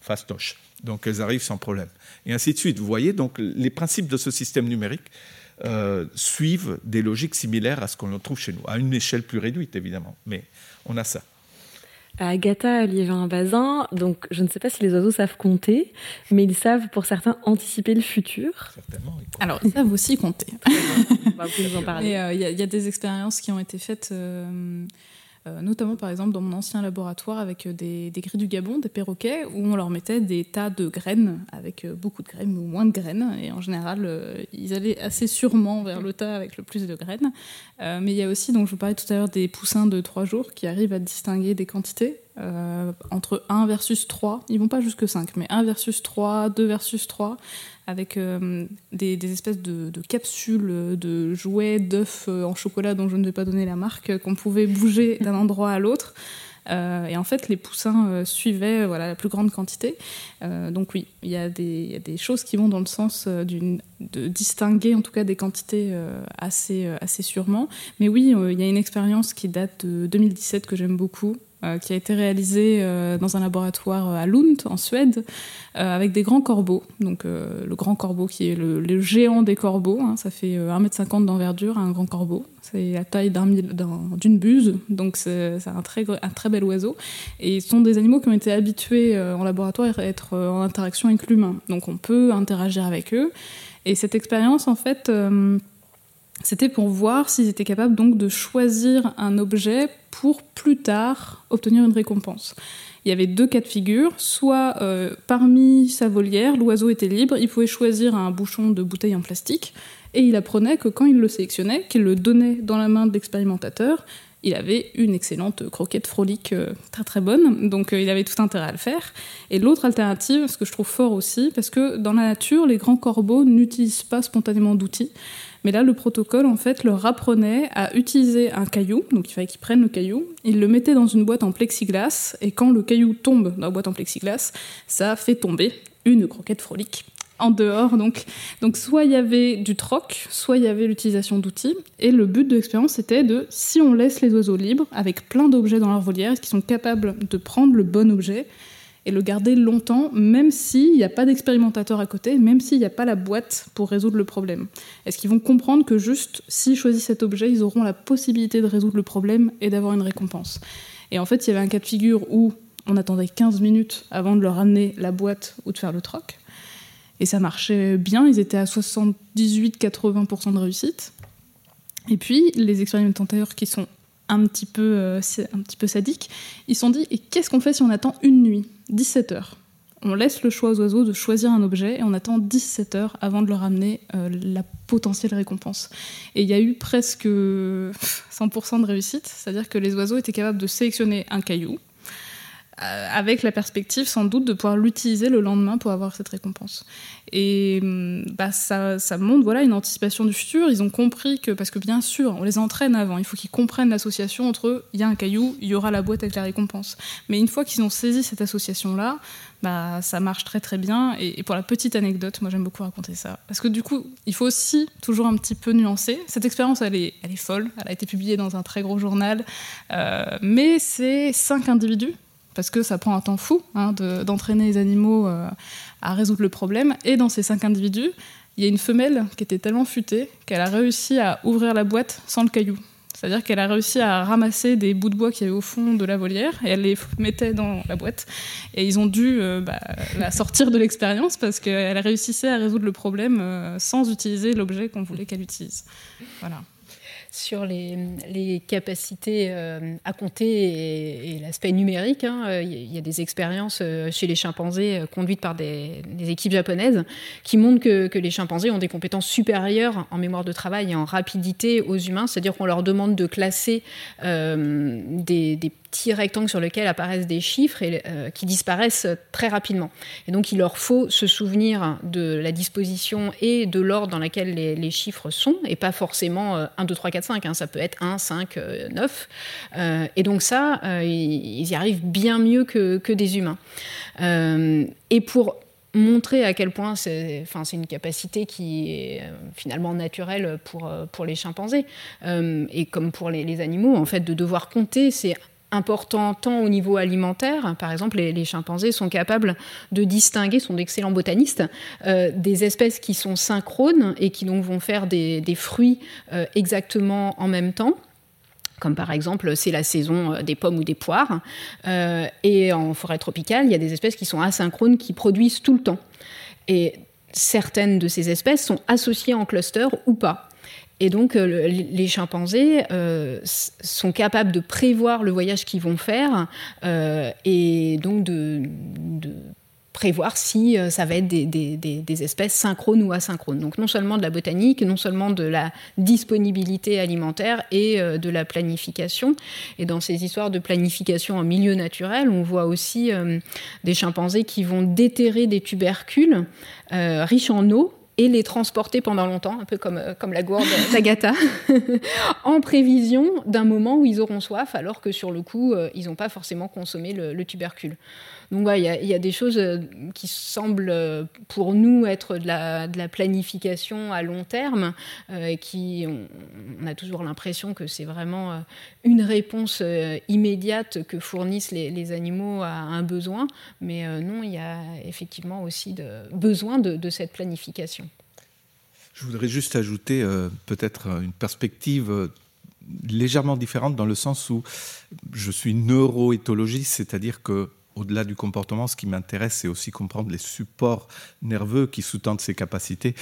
Speaker 6: fastoche. Donc elles arrivent sans problème. Et ainsi de suite. Vous voyez, donc les principes de ce système numérique euh, suivent des logiques similaires à ce qu'on trouve chez nous, à une échelle plus réduite évidemment, mais on a ça.
Speaker 3: Agatha Liévin-Bazin, donc je ne sais pas si les oiseaux savent compter, mais ils savent pour certains anticiper le futur.
Speaker 4: Certainement. Alors ils savent aussi compter. vous en parler. Euh, il y, a des expériences qui ont été faites. Euh, notamment par exemple dans mon ancien laboratoire avec euh, des, des, du Gabon, des perroquets, où on leur mettait des tas de graines, avec euh, beaucoup de graines ou moins de graines, et en général ils allaient assez sûrement vers le tas avec le plus de graines. mais il y a aussi, donc je vous parlais tout à l'heure des poussins de 3 jours qui arrivent à distinguer des quantités. Entre 1 versus 3, ils vont pas jusque 5, mais 1 versus 3, 2 versus 3, avec euh, des, espèces de, capsules de jouets, d'œufs euh, en chocolat dont je ne vais pas donner la marque, qu'on pouvait bouger d'un endroit à l'autre. Euh, et en fait, les poussins euh, suivaient voilà, la plus grande quantité. donc oui, il y, a des, choses qui vont dans le sens de distinguer en tout cas des quantités assez, assez sûrement. Mais oui, il y a une expérience qui date de 2017 que j'aime beaucoup, euh, qui a été réalisé euh, dans un laboratoire à Lund, en Suède, euh, avec des grands corbeaux. Donc le grand corbeau qui est le, géant des corbeaux, hein, ça fait 1m50 d'envergure, un grand corbeau. C'est la taille d'une buse, donc c'est un très, un très bel oiseau. Et ce sont des animaux qui ont été habitués en laboratoire à être en interaction avec l'humain. Donc on peut interagir avec eux. Et cette expérience, en fait, c'était pour voir s'ils étaient capables donc de choisir un objet pour plus tard obtenir une récompense. Il y avait deux cas de figure, soit euh, parmi sa volière, l'oiseau était libre, il pouvait choisir un bouchon de bouteille en plastique, et il apprenait que quand il le sélectionnait, qu'il le donnait dans la main de l'expérimentateur, il avait une excellente croquette frolique euh, très très bonne, donc euh, il avait tout intérêt à le faire. Et l'autre alternative, ce que je trouve fort aussi, parce que dans la nature, les grands corbeaux n'utilisent pas spontanément d'outils. Mais là, le protocole, en fait, leur apprenait à utiliser un caillou, donc il fallait qu'ils prennent le caillou, ils le mettaient dans une boîte en plexiglas, et quand le caillou tombe dans la boîte en plexiglas, ça fait tomber une croquette frolique en dehors. Donc, soit il y avait du troc, soit il y avait l'utilisation d'outils. Et le but de l'expérience, c'était de, si on laisse les oiseaux libres, avec plein d'objets dans leur volière, est-ce qu'ils sont capables de prendre le bon objet et le garder longtemps, même s'il n'y a pas d'expérimentateur à côté, même s'il n'y a pas la boîte pour résoudre le problème Est-ce qu'ils vont comprendre que juste s'ils choisissent cet objet, ils auront la possibilité de résoudre le problème et d'avoir une récompense? Et en fait, il y avait un cas de figure où on attendait 15 minutes avant de leur amener la boîte ou de faire le troc. Et ça marchait bien, ils étaient à 78-80% de réussite. Et puis, les expérimentateurs qui sont un petit peu, euh, un petit peu sadiques, ils se sont dit, et qu'est-ce qu'on fait si on attend une nuit? 17 heures. On laisse le choix aux oiseaux de choisir un objet et on attend 17 heures avant de leur amener euh, la potentielle récompense. Et il y a eu presque 100% de réussite, c'est-à-dire que les oiseaux étaient capables de sélectionner un caillou, euh, avec la perspective sans doute de pouvoir l'utiliser le lendemain pour avoir cette récompense. Et hum, bah, ça, ça, montre voilà, une anticipation du futur. Ils ont compris que, parce que bien sûr, on les entraîne avant, il faut qu'ils comprennent l'association entre il y a un caillou, il y aura la boîte avec la récompense. Mais une fois qu'ils ont saisi cette association-là, bah, ça marche très très bien. Et, pour la petite anecdote, moi j'aime beaucoup raconter ça. Parce que du coup, il faut aussi toujours un petit peu nuancer. Cette expérience, elle est, elle est folle. Elle a été publiée dans un très gros journal. Euh, mais c'est cinq individus parce que ça prend un temps fou hein, d'entraîner les animaux euh, à résoudre le problème. Et dans ces cinq individus, il y a une femelle qui était tellement futée qu'elle a réussi à ouvrir la boîte sans le caillou. C'est-à-dire qu'elle a réussi à ramasser des bouts de bois qui y avait au fond de la volière et elle les mettait dans la boîte. Et ils ont dû euh, bah, la sortir de l'expérience parce qu'elle réussissait à résoudre le problème euh, sans utiliser l'objet qu'on voulait qu'elle utilise. Voilà
Speaker 5: sur les, capacités euh, à compter et, l'aspect numérique. Hein. Euh, il y a des expériences euh, chez les chimpanzés conduites par des, équipes japonaises qui montrent que, les chimpanzés ont des compétences supérieures en mémoire de travail et en rapidité aux humains. C'est-à-dire qu'on leur demande de classer des petits rectangles sur lesquels apparaissent des chiffres et, euh, qui disparaissent très rapidement. Et donc il leur faut se souvenir de la disposition et de l'ordre dans lequel les, chiffres sont, et pas forcément 1, 2, 3, 4, 5, ça peut être 1, 5, 9. et donc ça, euh, ils y arrivent bien mieux que, que des humains. Euh, et pour montrer à quel point c'est une capacité qui est finalement naturelle pour, pour les chimpanzés et comme pour les, les, animaux en fait de devoir compter c'est important tant au niveau alimentaire, par exemple les, chimpanzés sont capables de distinguer, sont d'excellents botanistes, euh, des espèces qui sont synchrones et qui donc vont faire des, fruits euh, exactement en même temps comme par exemple c'est la saison euh, des pommes ou des poires. et en forêt tropicale, il y a des espèces qui sont asynchrones, qui produisent tout le temps. Et certaines de ces espèces sont associées en cluster ou pas. Et donc, euh, les chimpanzés euh, sont capables de prévoir le voyage qu'ils vont faire euh, et donc de, prévoir si ça va être des, espèces synchrones ou asynchrones. Donc non seulement de la botanique, non seulement de la disponibilité alimentaire et de la planification. Et dans ces histoires de planification en milieu naturel, on voit aussi des chimpanzés qui vont déterrer des tubercules riches en eau et les transporter pendant longtemps, un peu comme, comme la gourde d'Agatha, en prévision d'un moment où ils auront soif, alors que sur le coup, ils n'ont pas forcément consommé le tubercule. Donc il y, a des choses euh, qui semblent euh, pour nous être de la, planification à long terme euh, qui, on, a toujours l'impression que c'est vraiment une réponse immédiate que fournissent les, animaux à un besoin. Mais non, il y a effectivement aussi besoin de, cette planification.
Speaker 6: Je voudrais juste ajouter peut-être une perspective légèrement différente dans le sens où je suis neuroéthologiste, c'est-à-dire que au-delà du comportement, ce qui m'intéresse, c'est aussi comprendre les supports nerveux qui sous-tendent ces capacités.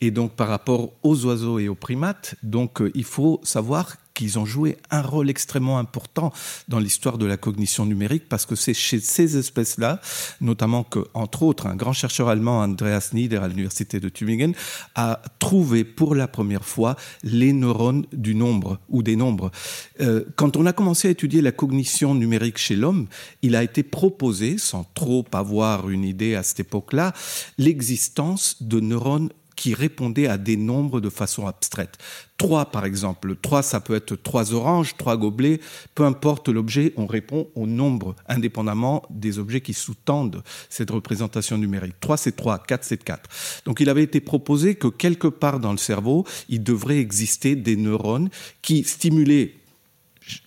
Speaker 6: Et donc, par rapport aux oiseaux et aux primates, donc, euh, il faut savoir qu'ils ont joué un rôle extrêmement important dans l'histoire de la cognition numérique parce que c'est chez ces espèces-là, notamment que, entre autres, un grand chercheur allemand, Andreas Nieder, à l'université de Tübingen, a trouvé pour la première fois les neurones du nombre ou des nombres. Euh, quand on a commencé à étudier la cognition numérique chez l'homme, il a été proposé, sans trop avoir une idée à cette époque-là, l'existence de neurones qui répondaient à des nombres de façon abstraite. Trois, par exemple. Trois, ça peut être trois oranges, trois gobelets. Peu importe l'objet, on répond au nombre, indépendamment des objets qui sous-tendent cette représentation numérique. Trois, c'est trois. Quatre, c'est quatre. Donc, il avait été proposé que quelque part dans le cerveau, il devrait exister des neurones qui stimulaient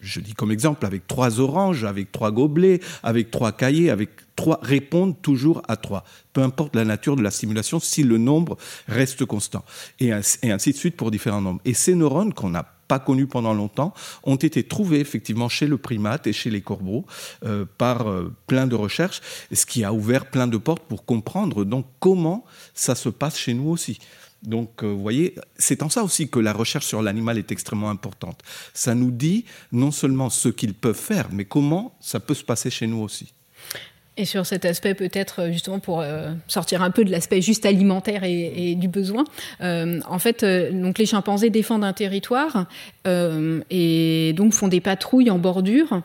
Speaker 6: je dis comme exemple, avec trois oranges, avec trois gobelets, avec trois cahiers, avec trois, répondent toujours à trois. Peu importe la nature de la simulation, si le nombre reste constant. Et ainsi, de suite pour différents nombres. Et ces neurones qu'on n'a pas connus pendant longtemps, ont été trouvés effectivement chez le primate et chez les corbeaux euh, par euh, plein de recherches, ce qui a ouvert plein de portes pour comprendre donc comment ça se passe chez nous aussi. Donc, euh, vous voyez, c'est en ça aussi que la recherche sur l'animal est extrêmement importante. Ça nous dit non seulement ce qu'ils peuvent faire, mais comment ça peut se passer chez nous aussi.
Speaker 5: Et sur cet aspect, peut-être euh, justement pour euh, sortir un peu de l'aspect juste alimentaire et, du besoin, en fait, donc les chimpanzés défendent un territoire et donc font des patrouilles en bordure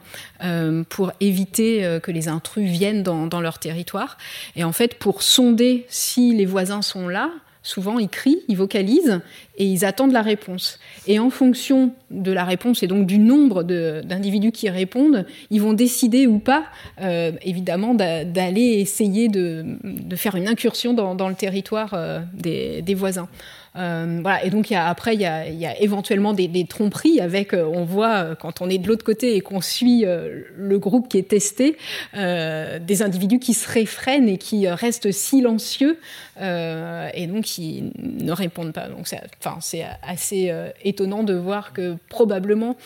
Speaker 5: pour éviter que les intrus viennent dans, dans, leur territoire. Et en fait, pour sonder si les voisins sont là, souvent ils crient, ils vocalisent et ils attendent la réponse. Et en fonction de la réponse et donc du nombre d'individus qui répondent, ils vont décider ou pas, euh, évidemment, d'aller essayer de, faire une incursion dans, le territoire euh, des, voisins. Euh, voilà. Et donc y a, après, il y a, y a, éventuellement des, des tromperies avec, euh, on voit euh, quand on est de l'autre côté et qu'on suit le groupe qui est testé, des individus qui se réfrènent et qui restent silencieux et donc qui ne répondent pas. Donc c'est enfin, assez étonnant de voir que probablement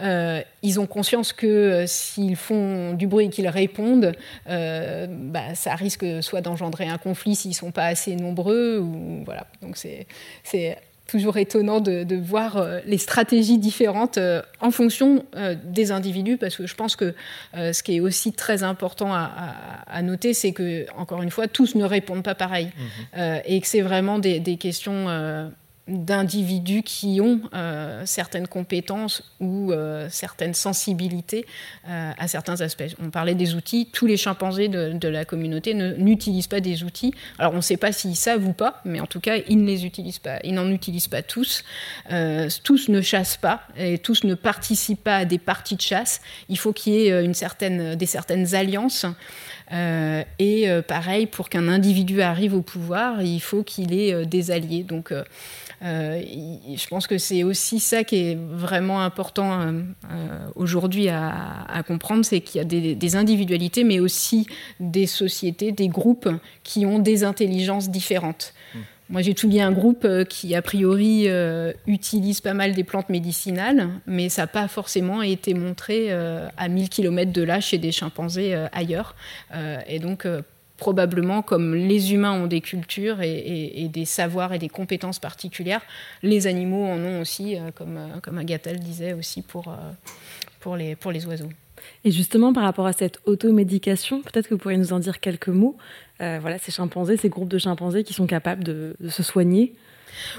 Speaker 5: euh, ils ont conscience que euh, s'ils font du bruit et qu'ils répondent, euh, bah, ça risque soit d'engendrer un conflit s'ils ne sont pas assez nombreux. Ou, voilà. Donc c'est toujours étonnant de, voir les stratégies différentes en fonction des individus, parce que je pense que ce qui est aussi très important à, noter, c'est que, encore une fois, tous ne répondent pas pareil, mmh. et que c'est vraiment des, des questions d'individus qui ont euh, certaines compétences ou euh, certaines sensibilités euh, à certains aspects. On parlait des outils, tous les chimpanzés de, la communauté n'utilisent pas des outils. Alors on ne sait pas s'ils savent ou pas, mais en tout cas ils ne les utilisent pas. Ils n'en utilisent pas tous. tous ne chassent pas et tous ne participent pas à des parties de chasse. Il faut qu'il y ait une certaine, des certaines alliances. et pareil, pour qu'un individu arrive au pouvoir, il faut qu'il ait des alliés. Donc je pense que c'est aussi ça qui est vraiment important euh, euh, aujourd'hui à, comprendre, c'est qu'il y a des, individualités, mais aussi des sociétés, des groupes qui ont des intelligences différentes. Hmm. Moi, j'ai étudié un groupe qui, a priori, utilise pas mal des plantes médicinales, mais ça n'a pas forcément été montré à 1000 km de là chez des chimpanzés ailleurs. et donc, probablement comme les humains ont des cultures et, des savoirs et des compétences particulières, les animaux en ont aussi, euh, comme, euh, comme Agatha le disait aussi pour, euh, pour, les, pour les oiseaux.
Speaker 3: Et justement, par rapport à cette automédication, peut-être que vous pourriez nous en dire quelques mots. voilà, ces chimpanzés, ces groupes de chimpanzés qui sont capables de, se soigner.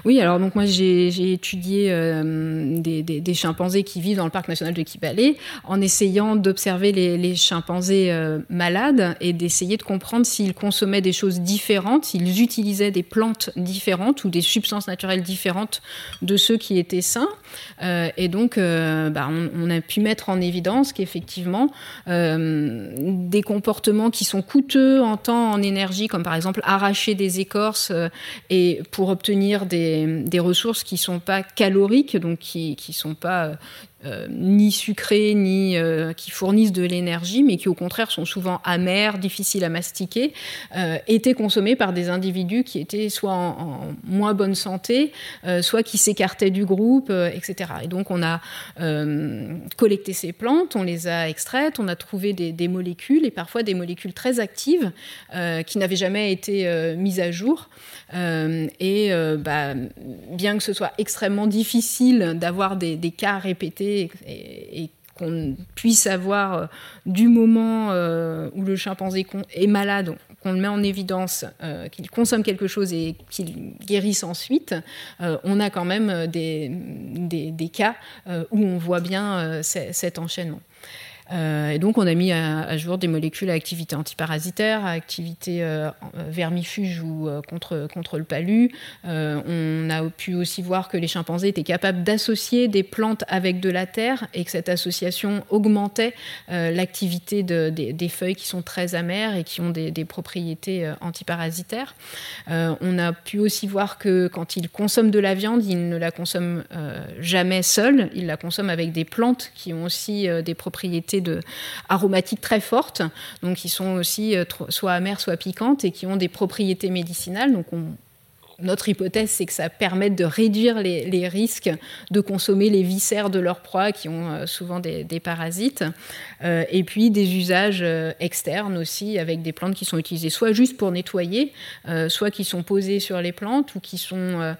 Speaker 5: Oui, alors donc moi j'ai étudié euh, des, chimpanzés qui vivent dans le parc national de Kibale en essayant d'observer les, chimpanzés euh, malades et d'essayer de comprendre s'ils consommaient des choses différentes, s'ils utilisaient des plantes différentes ou des substances naturelles différentes de ceux qui étaient sains. Euh, et donc bah, on, a pu mettre en évidence qu'effectivement des comportements qui sont coûteux en temps, en énergie, comme par exemple arracher des écorces et pour obtenir des, ressources qui ne sont pas caloriques, donc qui ne sont pas euh, euh, ni sucrées, ni euh, qui fournissent de l'énergie, mais qui au contraire sont souvent amères, difficiles à mastiquer, étaient consommées par des individus qui étaient soit en, moins bonne santé, soit qui s'écartaient du groupe, etc. Et donc on a collecté ces plantes, on les a extraites, on a trouvé des, molécules, et parfois des molécules très actives, qui n'avaient jamais été mises à jour. Euh, et euh, bah, bien que ce soit extrêmement difficile d'avoir des, cas répétés et, qu'on puisse avoir euh, du moment où le chimpanzé est malade, qu'on le met en évidence, qu'il consomme quelque chose et qu'il guérisse ensuite, on a quand même des, cas où on voit bien cet enchaînement. Euh, et donc, on a mis à, jour des molécules à activité antiparasitaire, à activité euh, vermifuge ou euh, contre, contre le palu. on a pu aussi voir que les chimpanzés étaient capables d'associer des plantes avec de la terre et que cette association augmentait l'activité de, des feuilles qui sont très amères et qui ont des propriétés antiparasitaires. on a pu aussi voir que quand ils consomment de la viande, ils ne la consomment jamais seuls, ils la consomment avec des plantes qui ont aussi des propriétés de aromatiques très fortes, donc qui sont aussi euh, soit amères, soit piquantes, et qui ont des propriétés médicinales. Donc on, notre hypothèse, c'est que ça permet de réduire les, risques de consommer les viscères de leurs proies, qui ont euh, souvent des, parasites, euh, et puis des usages euh, externes aussi, avec des plantes qui sont utilisées soit juste pour nettoyer, soit qui sont posées sur les plantes, ou qui sont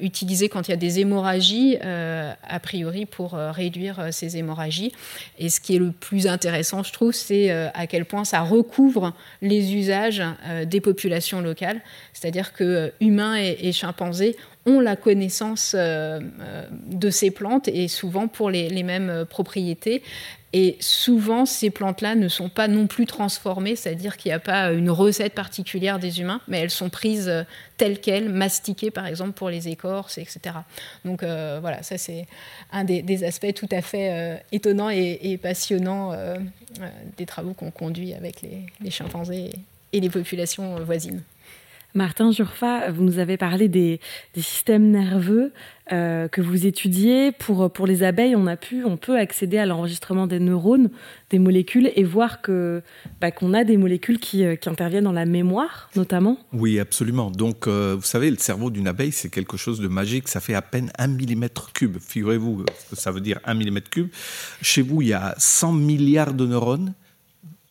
Speaker 5: utilisées quand il y a des hémorragies, a priori pour réduire ces hémorragies. Et ce qui est le plus intéressant, je trouve, c'est à quel point ça recouvre les usages des populations locales, c'est-à-dire que humains et, chimpanzés ont la connaissance euh, euh, de ces plantes et souvent pour les, mêmes euh, propriétés. Et souvent, ces plantes-là ne sont pas non plus transformées, c'est-à-dire qu'il n'y a pas une recette particulière des humains, mais elles sont prises telles quelles, mastiquées par exemple pour les écorces, etc. Donc voilà, ça c'est un des, aspects tout à fait étonnants et, passionnants des travaux qu'on conduit avec les chimpanzés et les populations voisines.
Speaker 3: Martin Jurfa, vous nous avez parlé des, systèmes nerveux euh, que vous étudiez. Pour, pour les abeilles, on a pu, on peut accéder à l'enregistrement des neurones, des molécules, et voir que bah, qu'on a des molécules qui, euh, qui, interviennent dans la mémoire, notamment.
Speaker 6: Oui, absolument. Donc, euh, vous savez, le cerveau d'une abeille, c'est quelque chose de magique. Ça fait à peine un millimètre cube. Figurez-vous que ça veut dire un millimètre cube. Chez vous, il y a 100 milliards de neurones.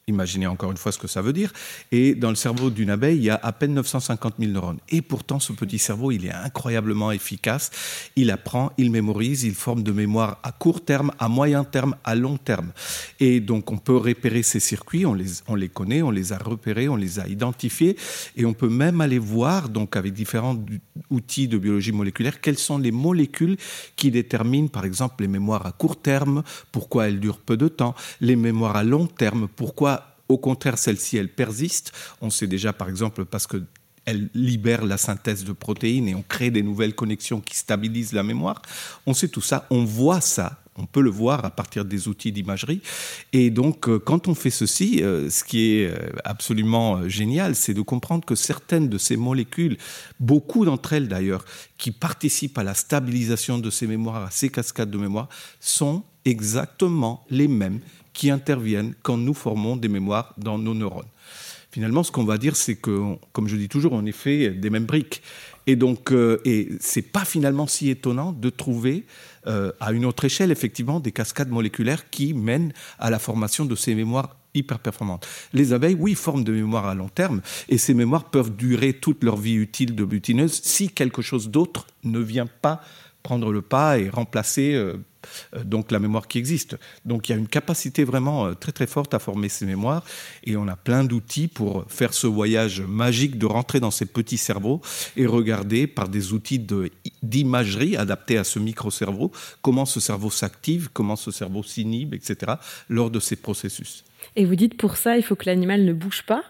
Speaker 6: Imaginez encore une fois ce que ça veut dire. Et dans le cerveau d'une abeille, il y a à peine 950 000 neurones. Et pourtant, ce petit cerveau, il est incroyablement efficace. Il apprend, il mémorise, il forme de mémoire à court terme, à moyen terme, à long terme. Et donc, on peut repérer ces circuits, on les, on les connaît, on les a repérés, on les a identifiés. Et on peut même aller voir, donc avec différents outils de biologie moléculaire, quelles sont les molécules qui déterminent, par exemple, les mémoires à court terme, pourquoi elles durent peu de temps, les mémoires à long terme, pourquoi au contraire, celle-ci, elle persiste. On sait déjà, par exemple, parce que elle libère la synthèse de protéines et on crée des nouvelles connexions qui stabilisent la mémoire. On sait tout ça, on voit ça, on peut le voir à partir des outils d'imagerie. Et donc, euh, quand on fait ceci, euh, ce qui est euh, absolument génial, c'est de comprendre que certaines de ces molécules, beaucoup d'entre elles d'ailleurs, qui participent à la stabilisation de ces mémoires, à ces cascades de mémoire, sont exactement les mêmes qui interviennent quand nous formons des mémoires dans nos neurones. Finalement, ce qu'on va dire, c'est que, comme je dis toujours, on est fait des mêmes briques. Et donc, euh, et c'est pas finalement si étonnant de trouver euh, à une autre échelle, effectivement, des cascades moléculaires qui mènent à la formation de ces mémoires hyper performantes. Les abeilles, oui, forment des mémoires à long terme, et ces mémoires peuvent durer toute leur vie utile de butineuse si quelque chose d'autre ne vient pas prendre le pas et remplacer euh, donc la mémoire qui existe. Donc il y a une capacité vraiment très très forte à former ces mémoires et on a plein d'outils pour faire ce voyage magique de rentrer dans ces petits cerveaux et regarder par des outils d'imagerie adaptés à ce micro-cerveau comment ce cerveau s'active, comment ce cerveau s'inhibe, etc. lors de ces processus.
Speaker 3: Et vous dites pour ça, il faut que l'animal ne bouge pas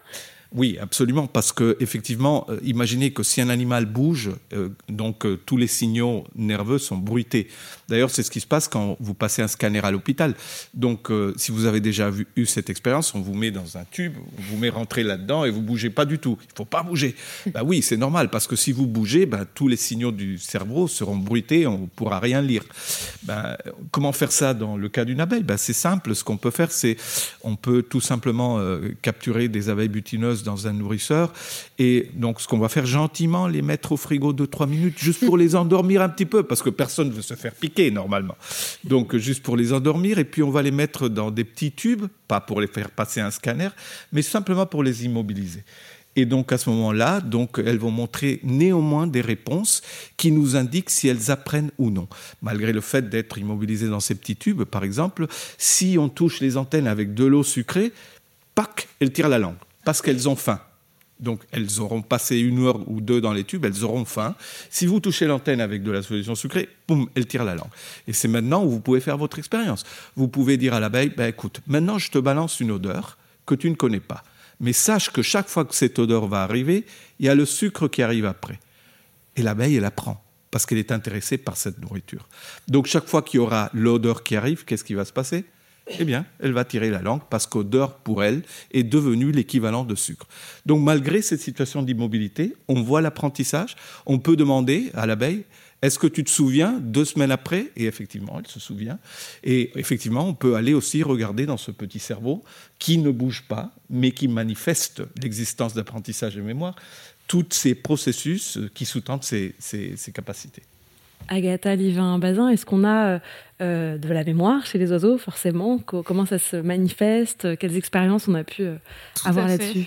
Speaker 6: oui, absolument, parce que effectivement, euh, imaginez que si un animal bouge, euh, donc euh, tous les signaux nerveux sont bruités. D'ailleurs, c'est ce qui se passe quand vous passez un scanner à l'hôpital. Donc, si vous avez déjà vu, eu cette expérience, on vous met dans un tube, on vous met rentrer là-dedans et vous bougez pas du tout. Il faut pas bouger. bah oui, c'est normal, parce que si vous bougez, bah, tous les signaux du cerveau seront bruités, on ne pourra rien lire. Bah, comment faire ça dans le cas d'une abeille? Bah, C'est simple. Ce qu'on peut faire, c'est on peut tout simplement capturer des abeilles butineuses dans un nourrisseur. Et donc, ce qu'on va faire gentiment, les mettre au frigo 2-3 minutes, juste pour les endormir un petit peu, parce que personne ne veut se faire piquer normalement. Donc, juste pour les endormir. Et puis, on va les mettre dans des petits tubes, pas pour les faire passer un scanner, mais simplement pour les immobiliser. Et donc à ce moment-là, donc elles vont montrer néanmoins des réponses qui nous indiquent si elles apprennent ou non. Malgré le fait d'être immobilisées dans ces petits tubes, par exemple, si on touche les antennes avec de l'eau sucrée, pac, elles tirent la langue parce qu'elles ont faim. Donc elles auront passé une heure ou deux dans les tubes, elles auront faim. Si vous touchez l'antenne avec de la solution sucrée, boum, elle tire la langue. Et c'est maintenant où vous pouvez faire votre expérience. Vous pouvez dire à l'abeille, ben, écoute, maintenant je te balance une odeur que tu ne connais pas. Mais sache que chaque fois que cette odeur va arriver, il y a le sucre qui arrive après. Et l'abeille, elle apprend parce qu'elle est intéressée par cette nourriture. Donc chaque fois qu'il y aura l'odeur qui arrive, qu'est-ce qui va se passer? Eh bien, elle va tirer la langue parce qu'odeur, pour elle, est devenue l'équivalent de sucre. Donc, malgré cette situation d'immobilité, on voit l'apprentissage. On peut demander à l'abeille, est-ce que tu te souviens deux semaines après? Et effectivement, elle se souvient. Et effectivement, on peut aller aussi regarder dans ce petit cerveau qui ne bouge pas, mais qui manifeste l'existence d'apprentissage et mémoire, tous ces processus qui sous-tendent ces, ces capacités.
Speaker 3: Agatha Livin-Bazin, est-ce qu'on a euh, euh, de la mémoire chez les oiseaux, forcément. Comment ça se manifeste? Quelles expériences on a pu euh, avoir là-dessus?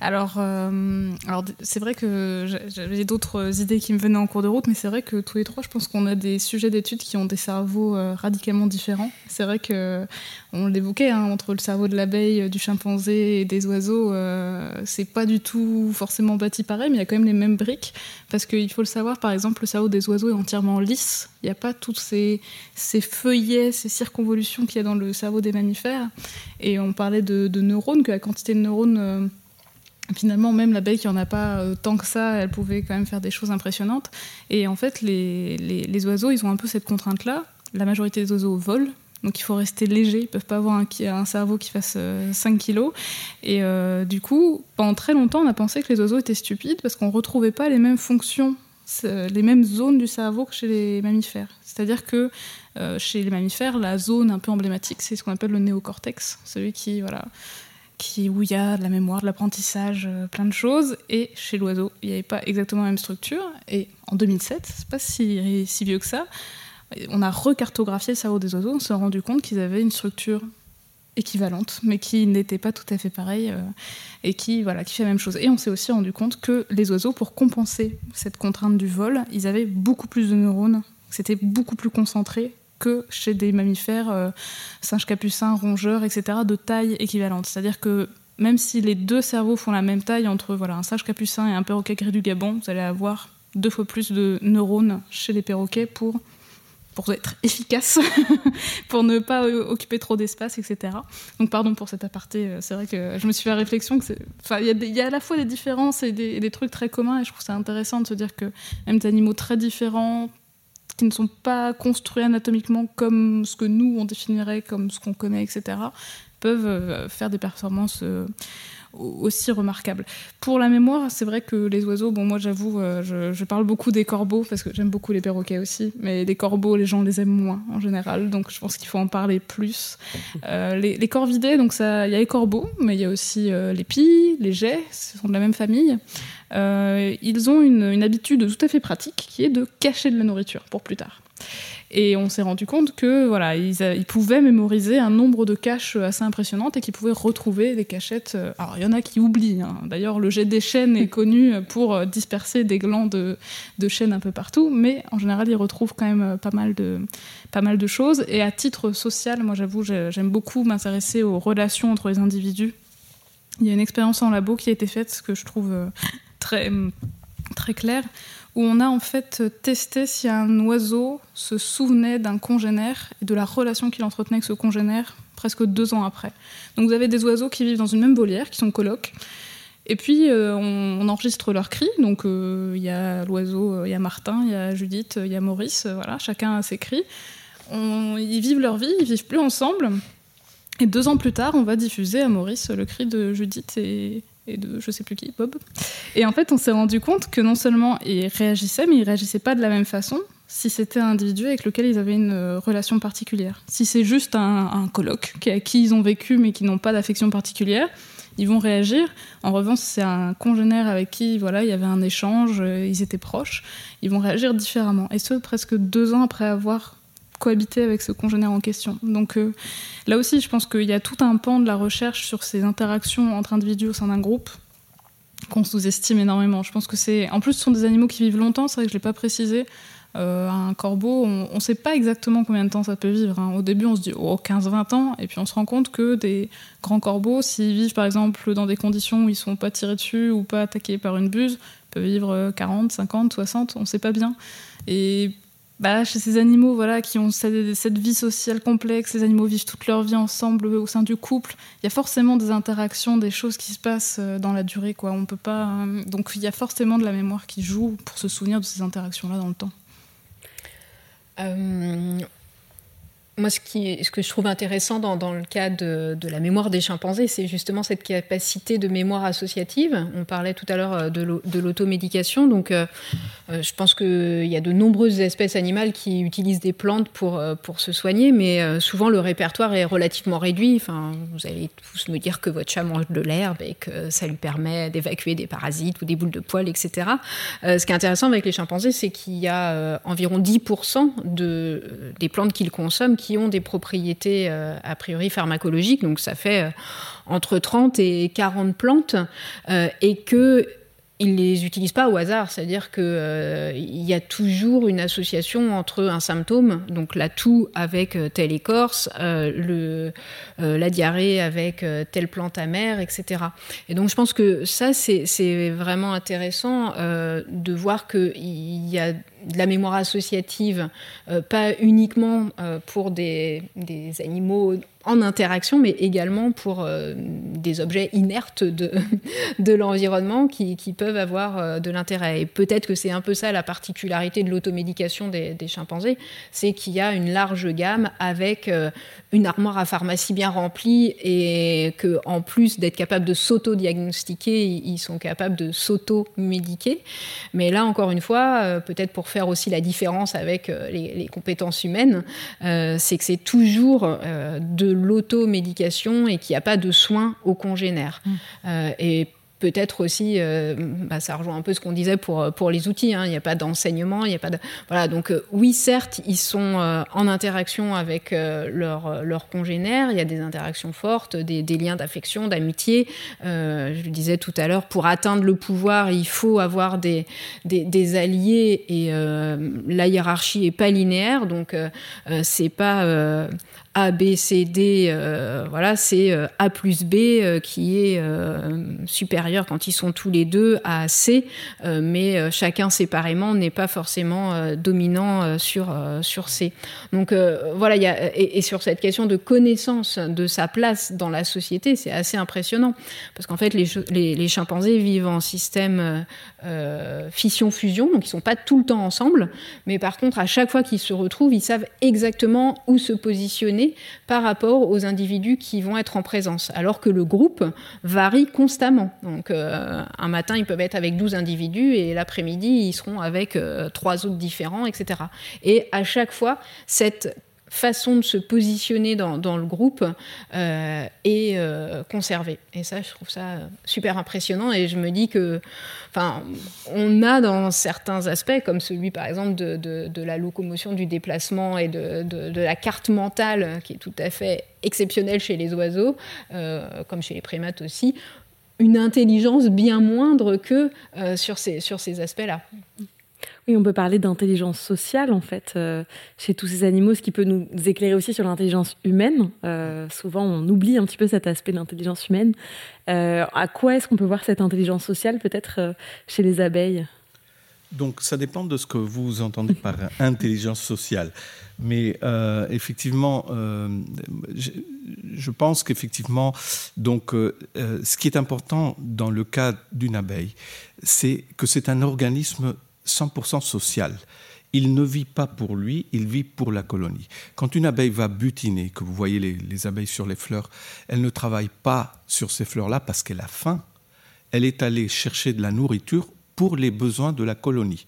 Speaker 4: Alors, alors c'est vrai que j'avais d'autres idées qui me venaient en cours de route, mais c'est vrai que tous les trois, je pense qu'on a des sujets d'études qui ont des cerveaux radicalement différents. C'est vrai que on l'évoquait hein, entre le cerveau de l'abeille, du chimpanzé et des oiseaux, c'est pas du tout forcément bâti pareil, mais il y a quand même les mêmes briques, parce qu'il faut le savoir, par exemple, le cerveau des oiseaux est entièrement lisse. Il n'y a pas tous ces, feuillets, ces circonvolutions qu'il y a dans le cerveau des mammifères. Et on parlait de, neurones, que la quantité de neurones, euh, finalement, même l'abeille qui n'en a pas euh, tant que ça, elle pouvait quand même faire des choses impressionnantes. Et en fait, les, oiseaux, ils ont un peu cette contrainte-là. La majorité des oiseaux volent, donc il faut rester léger, ils peuvent pas avoir un, cerveau qui fasse 5 euh, kilos. Et du coup, pendant très longtemps, on a pensé que les oiseaux étaient stupides parce qu'on ne retrouvait pas les mêmes fonctions les mêmes zones du cerveau que chez les mammifères. C'est-à-dire que euh, chez les mammifères, la zone un peu emblématique, c'est ce qu'on appelle le néocortex, celui qui, voilà, qui, où il y a de la mémoire, de l'apprentissage, euh, plein de choses. Et chez l'oiseau, il n'y avait pas exactement la même structure. Et en 2007, c'est pas si, si vieux que ça, on a recartographié le cerveau des oiseaux, on s'est rendu compte qu'ils avaient une structure équivalente, mais qui n'était pas tout à fait pareille euh, et qui, voilà, qui fait la même chose. Et on s'est aussi rendu compte que les oiseaux, pour compenser cette contrainte du vol, ils avaient beaucoup plus de neurones, c'était beaucoup plus concentré que chez des mammifères, euh, singes capucins, rongeurs, etc., de taille équivalente. C'est-à-dire que même si les deux cerveaux font la même taille entre voilà, un singe capucin et un perroquet gris du Gabon, vous allez avoir deux fois plus de neurones chez les perroquets pour pour être efficace, pour ne pas euh, occuper trop d'espace, etc. Donc pardon pour cet aparté, euh, c'est vrai que je me suis fait la réflexion que il y, a à la fois des différences et des, trucs très communs, et je trouve ça intéressant de se dire que même des animaux très différents, qui ne sont pas construits anatomiquement comme ce que nous on définirait comme ce qu'on connaît, etc., peuvent euh, faire des performances aussi remarquable. Pour la mémoire, c'est vrai que les oiseaux, bon moi j'avoue, euh, je, parle beaucoup des corbeaux parce que j'aime beaucoup les perroquets aussi, mais les corbeaux, les gens les aiment moins en général, donc je pense qu'il faut en parler plus. Euh, les, les, corvidés, donc il y a les corbeaux, mais il y a aussi euh, les pies, les jets, ce sont de la même famille. ils ont une, une habitude tout à fait pratique qui est de cacher de la nourriture pour plus tard. Et on s'est rendu compte que voilà, ils, pouvaient mémoriser un nombre de caches assez impressionnantes et qu'ils pouvaient retrouver des cachettes. Euh, alors il y en a qui oublient. Hein. D'ailleurs, le jet des chaînes est connu pour euh, disperser des glands de, de chaînes un peu partout, mais en général, ils retrouvent quand même euh, pas mal de, pas mal de choses. Et à titre social, moi j'avoue, j'aime beaucoup m'intéresser aux relations entre les individus. Il y a une expérience en labo qui a été faite que je trouve très, très claire où on a en fait testé si un oiseau se souvenait d'un congénère et de la relation qu'il entretenait avec ce congénère presque deux ans après. Donc vous avez des oiseaux qui vivent dans une même volière, qui sont colocs, et puis euh, on, enregistre leurs cris. Donc euh, il y a l'oiseau, euh, il y a Martin, il y a Judith, il y a Maurice, voilà, chacun a ses cris. ils vivent leur vie, ils vivent plus ensemble. Et deux ans plus tard, on va diffuser à Maurice le cri de Judith et, et de je sais plus qui, Bob. Et en fait, on s'est rendu compte que non seulement ils réagissaient, mais ils réagissaient pas de la même façon si c'était un individu avec lequel ils avaient une euh, relation particulière. Si c'est juste un, un colloque à qui ils ont vécu mais qui n'ont pas d'affection particulière, ils vont réagir. En revanche, si c'est un congénère avec qui voilà, il y avait un échange, euh, ils étaient proches, ils vont réagir différemment. Et ce, presque deux ans après avoir cohabiter avec ce congénère en question. Donc euh, là aussi, je pense qu'il y a tout un pan de la recherche sur ces interactions entre individus au sein d'un groupe qu'on sous-estime énormément. Je pense que c'est... En plus, ce sont des animaux qui vivent longtemps, c'est vrai que je ne l'ai pas précisé. Euh, un corbeau, on ne sait pas exactement combien de temps ça peut vivre. Hein. Au début, on se dit oh, 15-20 ans, et puis on se rend compte que des grands corbeaux, s'ils vivent par exemple dans des conditions où ils ne sont pas tirés dessus ou pas attaqués par une buse, peuvent vivre 40, 50, 60, on ne sait pas bien. Et bah, chez ces animaux voilà, qui ont cette, vie sociale complexe, les animaux vivent toute leur vie ensemble au sein du couple, il y a forcément des interactions, des choses qui se passent euh, dans la durée. On peut pas, euh, donc il y a forcément de la mémoire qui joue pour se souvenir de ces interactions-là dans le temps.
Speaker 5: Euh, moi, ce, que je trouve intéressant dans, le cas de, la mémoire des chimpanzés, c'est justement cette capacité de mémoire associative. On parlait tout à l'heure euh, de l'automédication. Donc, euh, euh, je pense qu'il y a de nombreuses espèces animales qui utilisent des plantes pour, pour se soigner, mais souvent le répertoire est relativement réduit. Enfin, vous allez tous me dire que votre chat mange de l'herbe et que ça lui permet d'évacuer des parasites ou des boules de poils, etc. ce qui est intéressant avec les chimpanzés, c'est qu'il y a environ 10% de, des plantes qu'ils consomment qui ont des propriétés euh, a priori pharmacologiques, donc ça fait euh, entre 30 et 40 plantes, euh, et que ils les utilisent pas au hasard, c'est-à-dire qu'il euh, y a toujours une association entre un symptôme, donc la toux avec euh, telle écorce, euh, le, la diarrhée avec telle plante amère, etc. Et donc je pense que ça, c'est vraiment intéressant de voir qu'il y a de la mémoire associative, pas uniquement pour des, des animaux en interaction, mais également pour euh, des objets inertes de, l'environnement qui, peuvent avoir euh, de l'intérêt. Et peut-être que c'est un peu ça la particularité de l'automédication des, des, chimpanzés, c'est qu'il y a une large gamme avec euh, une armoire à pharmacie bien remplie et que en plus d'être capable de s'auto-diagnostiquer, ils sont capables de s'auto-médiquer. Mais là, encore une fois, peut-être pour faire aussi la différence avec les, les compétences humaines, c'est que c'est toujours de l'automédication et qu'il n'y a pas de soins aux congénères. Mmh. Euh, et peut-être aussi, euh, bah, ça rejoint un peu ce qu'on disait pour, pour les outils, hein. il n'y a pas d'enseignement, il n'y a pas de... Voilà, donc euh, oui, certes, ils sont en interaction avec leurs leur congénères, il y a des interactions fortes, des, liens d'affection, d'amitié. je le disais tout à l'heure, pour atteindre le pouvoir, il faut avoir des, des, des alliés et la hiérarchie n'est pas linéaire, donc c'est pas a, B, C, D, euh, voilà, c'est euh, A plus B euh, qui est supérieur quand ils sont tous les deux à C, mais chacun séparément n'est pas forcément dominant sur, C. Donc voilà, y et, sur cette question de connaissance de sa place dans la société, c'est assez impressionnant, parce qu'en fait, les, chimpanzés vivent en système fission-fusion, donc ils sont pas tout le temps ensemble, mais par contre, à chaque fois qu'ils se retrouvent, ils savent exactement où se positionner par rapport aux individus qui vont être en présence, alors que le groupe varie constamment. Donc euh, un matin, ils peuvent être avec 12 individus et l'après-midi, ils seront avec euh, trois autres différents, etc. Et à chaque fois, cette façon de se positionner dans, le groupe euh, est euh, conservée. Et ça, je trouve ça super impressionnant. Et je me dis que, enfin, on a dans certains aspects, comme celui par exemple de, la locomotion, du déplacement et de, la carte mentale, qui est tout à fait exceptionnelle chez les oiseaux, euh, comme chez les primates aussi, une intelligence bien moindre que euh, sur ces, sur ces aspects-là.
Speaker 3: Oui, on peut parler d'intelligence sociale, en fait, euh, chez tous ces animaux, ce qui peut nous éclairer aussi sur l'intelligence humaine. Euh, souvent, on oublie un petit peu cet aspect d'intelligence humaine. Euh, à quoi est-ce qu'on peut voir cette intelligence sociale, peut-être, chez les abeilles?
Speaker 6: Donc, ça dépend de ce que vous entendez par intelligence sociale. Mais effectivement, je, je, pense qu'effectivement, donc, ce qui est important dans le cas d'une abeille, c'est que c'est un organisme 100% social. Il ne vit pas pour lui, il vit pour la colonie. Quand une abeille va butiner, que vous voyez les, abeilles sur les fleurs, elle ne travaille pas sur ces fleurs-là parce qu'elle a faim. Elle est allée chercher de la nourriture pour les besoins de la colonie.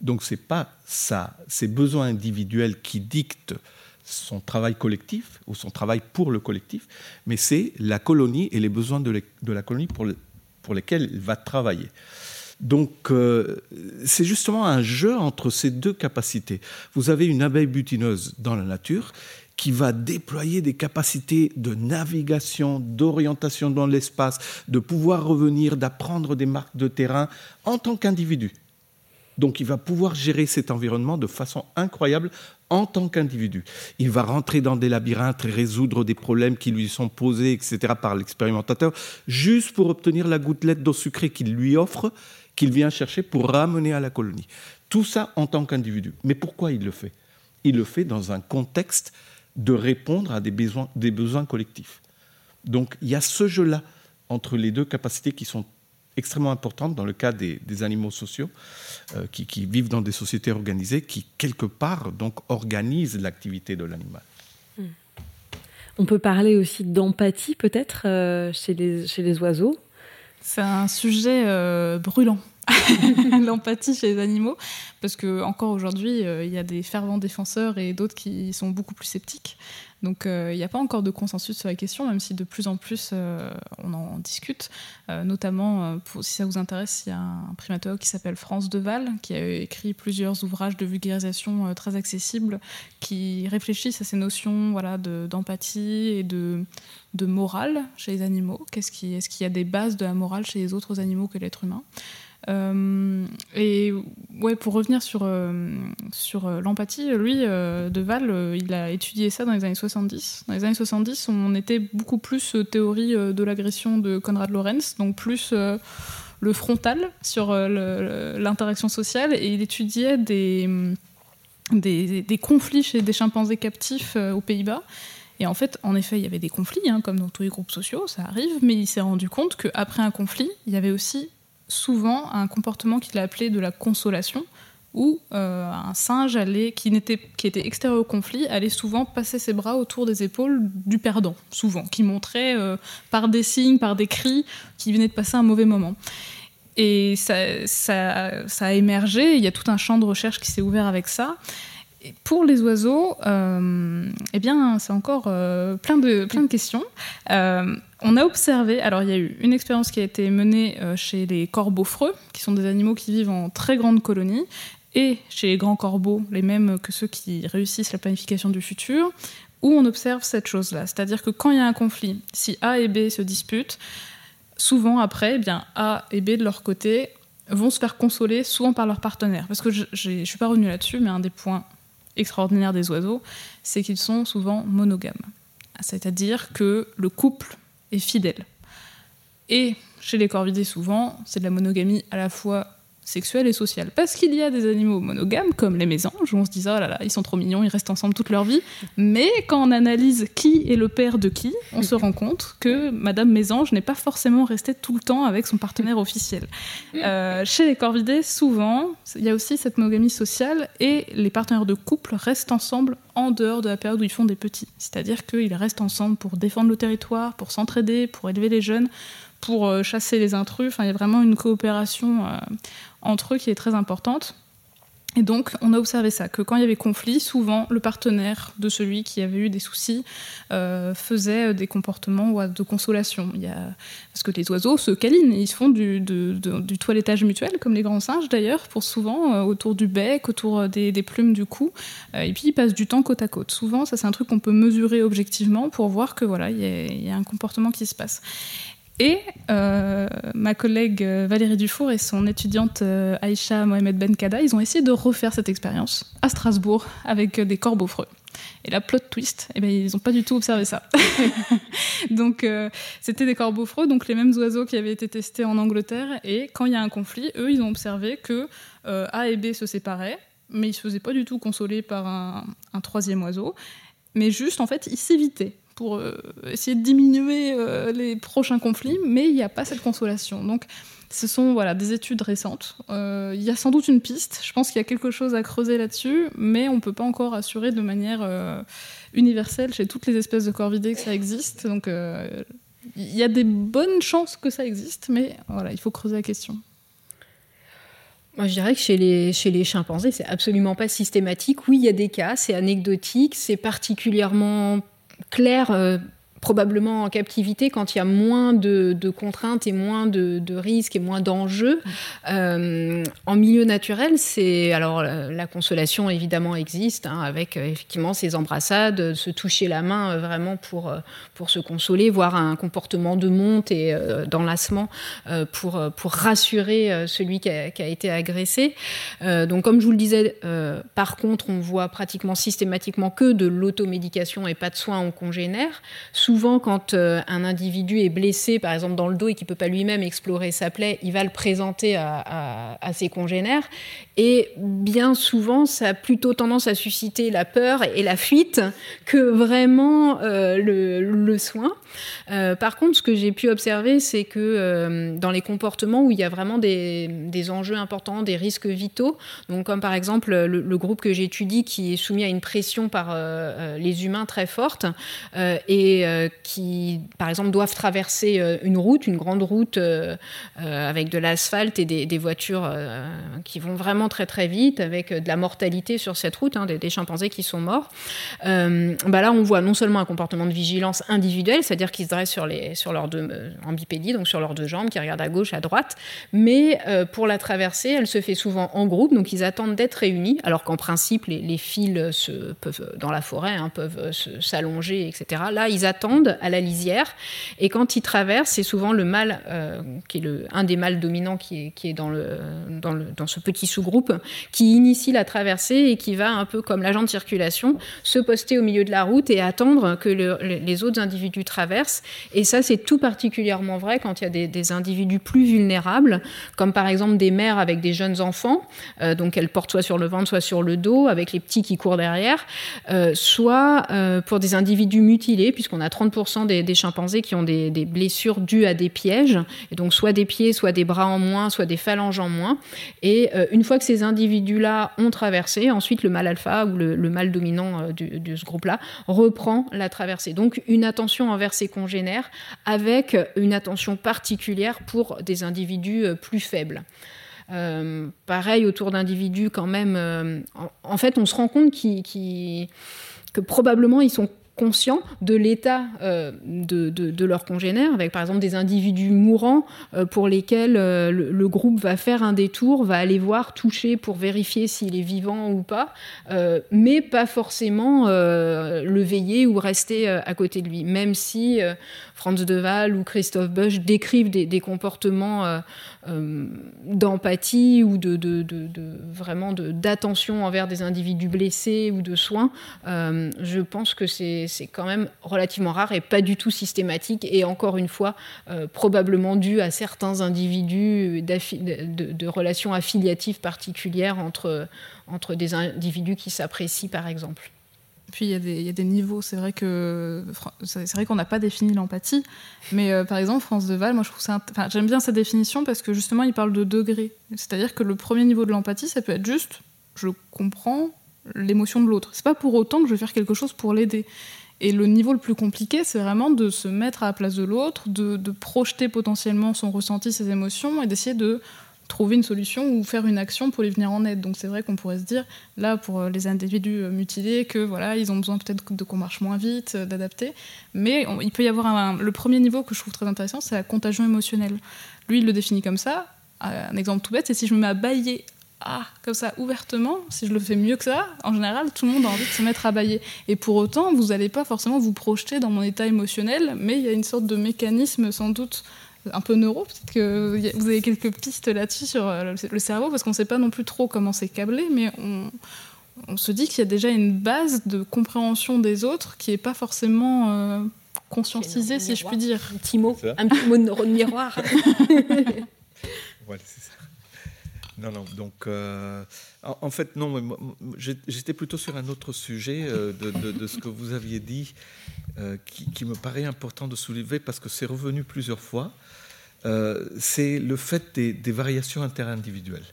Speaker 6: Donc ce n'est pas ça, ses besoins individuels qui dictent son travail collectif ou son travail pour le collectif, mais c'est la colonie et les besoins de, la colonie pour lesquels il va travailler. Donc, euh, c'est justement un jeu entre ces deux capacités. Vous avez une abeille butineuse dans la nature qui va déployer des capacités de navigation, d'orientation dans l'espace, de pouvoir revenir, d'apprendre des marques de terrain en tant qu'individu. Donc il va pouvoir gérer cet environnement de façon incroyable en tant qu'individu. Il va rentrer dans des labyrinthes et résoudre des problèmes qui lui sont posés, etc., par l'expérimentateur, juste pour obtenir la gouttelette d'eau sucrée qu'il lui offre qu'il vient chercher pour ramener à la colonie. Tout ça en tant qu'individu. Mais pourquoi il le fait? Il le fait dans un contexte de répondre à des besoins, des besoins collectifs. Donc il y a ce jeu-là entre les deux capacités qui sont extrêmement importantes dans le cas des, animaux sociaux euh, qui, vivent dans des sociétés organisées qui, quelque part, donc, organisent l'activité de l'animal. Hmm.
Speaker 3: On peut parler aussi d'empathie, peut-être, euh, chez, les, chez les oiseaux?
Speaker 4: C'est un sujet euh, brûlant, l'empathie chez les animaux, parce que encore aujourd'hui, euh, il y a des fervents défenseurs et d'autres qui sont beaucoup plus sceptiques. Donc euh, il n'y a pas encore de consensus sur la question, même si de plus en plus euh, on en discute. Euh, notamment, si ça vous intéresse, il y a un primatologue qui s'appelle France Deval, qui a écrit plusieurs ouvrages de vulgarisation très accessibles, qui réfléchissent à ces notions voilà, d'empathie et de, morale chez les animaux. Est-ce qu'il y a des bases de la morale chez les autres animaux que l'être humain? Et ouais, pour revenir sur, euh, sur euh, l'empathie, lui, Deval, il a étudié ça dans les années 70. Dans les années 70, on était beaucoup plus théorie de l'agression de Konrad Lorenz, donc plus le frontal sur l'interaction sociale, et il étudiait des, des, des, conflits chez des chimpanzés captifs aux Pays-Bas. Et en fait, en effet, il y avait des conflits, hein, comme dans tous les groupes sociaux, ça arrive, mais il s'est rendu compte qu'après un conflit, il y avait aussi souvent un comportement qu'il a appelé de la consolation, où euh, un singe allait, qui, qui était extérieur au conflit allait souvent passer ses bras autour des épaules du perdant, souvent, qui montrait euh, par des signes, par des cris, qu'il venait de passer un mauvais moment. Et ça, ça, a émergé, il y a tout un champ de recherche qui s'est ouvert avec ça pour les oiseaux, euh, eh bien, c'est encore plein, de, plein de questions. Euh, on a observé, alors il y a eu une expérience qui a été menée chez les corbeaux freux, qui sont des animaux qui vivent en très grandes colonies, et chez les grands corbeaux, les mêmes que ceux qui réussissent la planification du futur, où on observe cette chose-là. C'est-à-dire que quand il y a un conflit, si A et B se disputent, souvent après, eh bien, A et B de leur côté vont se faire consoler souvent par leur partenaire. Parce que je ne suis pas revenue là-dessus, mais un des points extraordinaire des oiseaux, c'est qu'ils sont souvent monogames. C'est-à-dire que le couple est fidèle. Et chez les corvidés, souvent, c'est de la monogamie à la fois sexuelle et sociale. Parce qu'il y a des animaux monogames, comme les mésanges, où on se dit, oh là là, ils sont trop mignons, ils restent ensemble toute leur vie. Mais quand on analyse qui est le père de qui, on se rend compte que Madame Mésange n'est pas forcément restée tout le temps avec son partenaire officiel. Euh, chez les corvidés, souvent, il y a aussi cette monogamie sociale et les partenaires de couple restent ensemble en dehors de la période où ils font des petits. C'est-à-dire qu'ils restent ensemble pour défendre le territoire, pour s'entraider, pour élever les jeunes, pour euh, chasser les intrus. Enfin, il y a vraiment une coopération euh, entre eux qui est très importante. Et donc, on a observé ça, que quand il y avait conflit, souvent le partenaire de celui qui avait eu des soucis euh, faisait des comportements de consolation. Il y a... Parce que les oiseaux se câlinent, ils se font du, toilettage mutuel, comme les grands singes d'ailleurs, pour souvent autour du bec, autour des, plumes du cou, et puis ils passent du temps côte à côte. Souvent, ça c'est un truc qu'on peut mesurer objectivement pour voir que voilà, il y, y, a un comportement qui se passe. Et euh, ma collègue euh, Valérie Dufour et son étudiante euh, Aïcha Mohamed Benkada, ils ont essayé de refaire cette expérience à Strasbourg avec des corbeaux freux. Et la plot twist, eh ben, ils n'ont pas du tout observé ça. donc, c'était des corbeaux freux, donc les mêmes oiseaux qui avaient été testés en Angleterre. Et quand il y a un conflit, eux, ils ont observé que A et B se séparaient, mais ils ne se faisaient pas du tout consoler par un, un troisième oiseau. Mais juste, en fait, ils s'évitaient pour euh, essayer de diminuer euh, les prochains conflits, mais il n'y a pas cette consolation. Donc, ce sont voilà, des études récentes. Euh, il y a sans doute une piste. Je pense qu'il y a quelque chose à creuser là-dessus, mais on ne peut pas encore assurer de manière universelle chez toutes les espèces de corvidés que ça existe. Donc, il y a des bonnes chances que ça existe, mais voilà, il faut creuser la question.
Speaker 5: Moi, je dirais que chez les, chez les chimpanzés, c'est absolument pas systématique. Oui, il y a des cas, c'est anecdotique, c'est particulièrement clair euh, probablement en captivité quand il y a moins de, contraintes et moins de, risques et moins d'enjeux. Euh, en milieu naturel, c'est alors la consolation évidemment existe hein, avec euh, effectivement ces embrassades, se toucher la main vraiment pour pour se consoler, voir un comportement de monte et d'enlacement pour pour rassurer celui qui a, été agressé. donc comme je vous le disais, par contre, on voit pratiquement systématiquement que de l'automédication et pas de soins en congénère. Souvent, quand euh, un individu est blessé, par exemple dans le dos, et qu'il ne peut pas lui-même explorer sa plaie, il va le présenter à, ses congénères. Et bien souvent, ça a plutôt tendance à susciter la peur et la fuite que vraiment euh, le, soin. Euh, par contre, ce que j'ai pu observer, c'est que dans les comportements où il y a vraiment des, enjeux importants, des risques vitaux, donc comme par exemple le, groupe que j'étudie qui est soumis à une pression par les humains très forte et qui, par exemple, doivent traverser euh, une route, une grande route euh, euh, avec de l'asphalte et des, voitures qui vont vraiment très très vite, avec de la mortalité sur cette route, hein, des, chimpanzés qui sont morts. bah là, on voit non seulement un comportement de vigilance individuel, c'est-à-dire qu'ils se dressent sur, les, sur leurs deux, en bipédie, donc sur leurs deux jambes, qui regardent à gauche, à droite, mais pour la traversée, elle se fait souvent en groupe, donc ils attendent d'être réunis, alors qu'en principe, les, fils se, peuvent, dans la forêt hein, peuvent s'allonger, etc. Là, ils attendent à la lisière. Et quand il traverse, c'est souvent le mâle, euh, qui est le, un des mâles dominants qui est, qui est dans, le, dans, le, dans ce petit sous-groupe, qui initie la traversée et qui va, un peu comme l'agent de circulation, se poster au milieu de la route et attendre que les autres individus traversent. Et ça, c'est tout particulièrement vrai quand il y a des, des, individus plus vulnérables, comme par exemple des mères avec des jeunes enfants, euh, donc elles portent soit sur le ventre, soit sur le dos, avec les petits qui courent derrière, euh, soit pour des individus mutilés, puisqu'on a 30% des, chimpanzés qui ont des, blessures dues à des pièges, et donc soit des pieds, soit des bras en moins, soit des phalanges en moins. Et euh, une fois que ces individus-là ont traversé, ensuite le mâle alpha ou le, mâle dominant euh, de ce groupe-là reprend la traversée. Donc une attention envers ses congénères avec une attention particulière pour des individus euh, plus faibles. pareil autour d'individus quand même. en, fait, on se rend compte que probablement ils sont conscients de l'état euh, de, de, leurs congénères, avec par exemple des individus mourants euh, pour lesquels euh, le, groupe va faire un détour, va aller voir, toucher pour vérifier s'il est vivant ou pas, mais pas forcément le veiller ou rester à côté de lui, même si Franz de Waal ou Christophe Busch décrivent des, comportements euh, euh, d'empathie ou vraiment d'attention envers des individus blessés ou de soins, euh, je pense que c'est quand même relativement rare et pas du tout systématique et encore une fois probablement dû à certains individus de, relations affiliatives particulières entre des individus qui s'apprécient par exemple.
Speaker 4: Puis il y, a des niveaux. C'est vrai que c'est vrai qu'on n'a pas défini l'empathie, mais euh, par exemple France de Val, moi je trouve ça, enfin, j'aime bien sa définition parce que justement il parle de degrés. C'est-à-dire que le premier niveau de l'empathie, ça peut être juste, je comprends l'émotion de l'autre. C'est pas pour autant que je vais faire quelque chose pour l'aider. Et le niveau le plus compliqué, c'est vraiment de se mettre à la place de l'autre, de projeter potentiellement son ressenti, ses émotions, et d'essayer de trouver une solution ou faire une action pour les venir en aide. Donc c'est vrai qu'on pourrait se dire, là, pour les individus mutilés, que voilà, ils ont besoin peut-être de qu'on marche moins vite, d'adapter. Mais il peut y avoir un, le premier niveau que je trouve très intéressant, c'est la contagion émotionnelle. Lui, il le définit comme ça. Un exemple tout bête, c'est si je me mets à bailler ah, comme ça, ouvertement, si je le fais mieux que ça, en général, tout le monde a envie de se mettre à bailler. Et pour autant, vous n'allez pas forcément vous projeter dans mon état émotionnel, mais il y a une sorte de mécanisme, sans doute, un peu neuro. Peut-être que vous avez quelques pistes là-dessus sur euh, le cerveau, parce qu'on ne sait pas non plus trop comment c'est câblé, mais on, se dit qu'il y a déjà une base de compréhension des autres qui n'est pas forcément euh, conscientisée, si je puis dire.
Speaker 5: Un petit mot, un petit mot de miroir.
Speaker 6: voilà, c'est ça. Non, non. Donc, euh, en, fait, non. J'étais plutôt sur un autre sujet euh, de, ce que vous aviez dit, euh, qui, me paraît important de soulever parce que c'est revenu plusieurs fois. c'est le fait des, des, variations interindividuelles.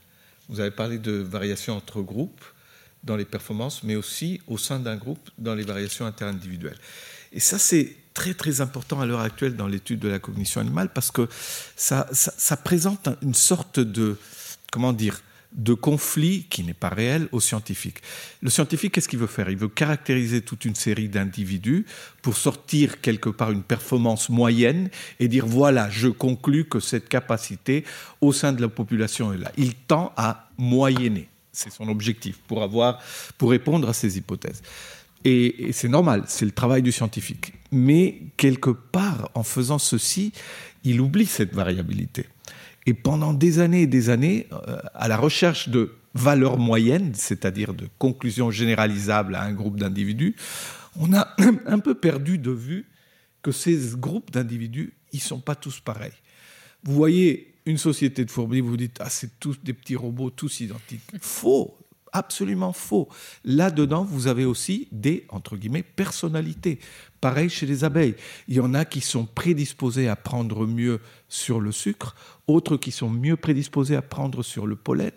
Speaker 6: Vous avez parlé de variations entre groupes dans les performances, mais aussi au sein d'un groupe dans les variations interindividuelles. Et ça, c'est très très important à l'heure actuelle dans l'étude de la cognition animale parce que ça présente une sorte de comment dire, de conflit qui n'est pas réel au scientifique. Le scientifique, qu'est-ce qu'il veut faire? Il veut caractériser toute une série d'individus pour sortir quelque part une performance moyenne et dire voilà, je conclus que cette capacité au sein de la population est là. Il tend à moyenner. C'est son objectif pour avoir, pour répondre à ces hypothèses. Et c'est normal, c'est le travail du scientifique. Mais quelque part, en faisant ceci, il oublie cette variabilité. Et pendant des années et des années, euh, à la recherche de valeurs moyennes, c'est-à-dire de conclusions généralisables à un groupe d'individus, on a un peu perdu de vue que ces groupes d'individus, ils ne sont pas tous pareils. Vous voyez une société de fourmis, vous vous dites, ah, c'est tous des petits robots, tous identiques. Faux, absolument faux. Là-dedans, vous avez aussi des, entre guillemets, personnalités. Pareil chez les abeilles. Il y en a qui sont prédisposés à prendre mieux sur le sucre, autres qui sont mieux prédisposés à prendre sur le pollen,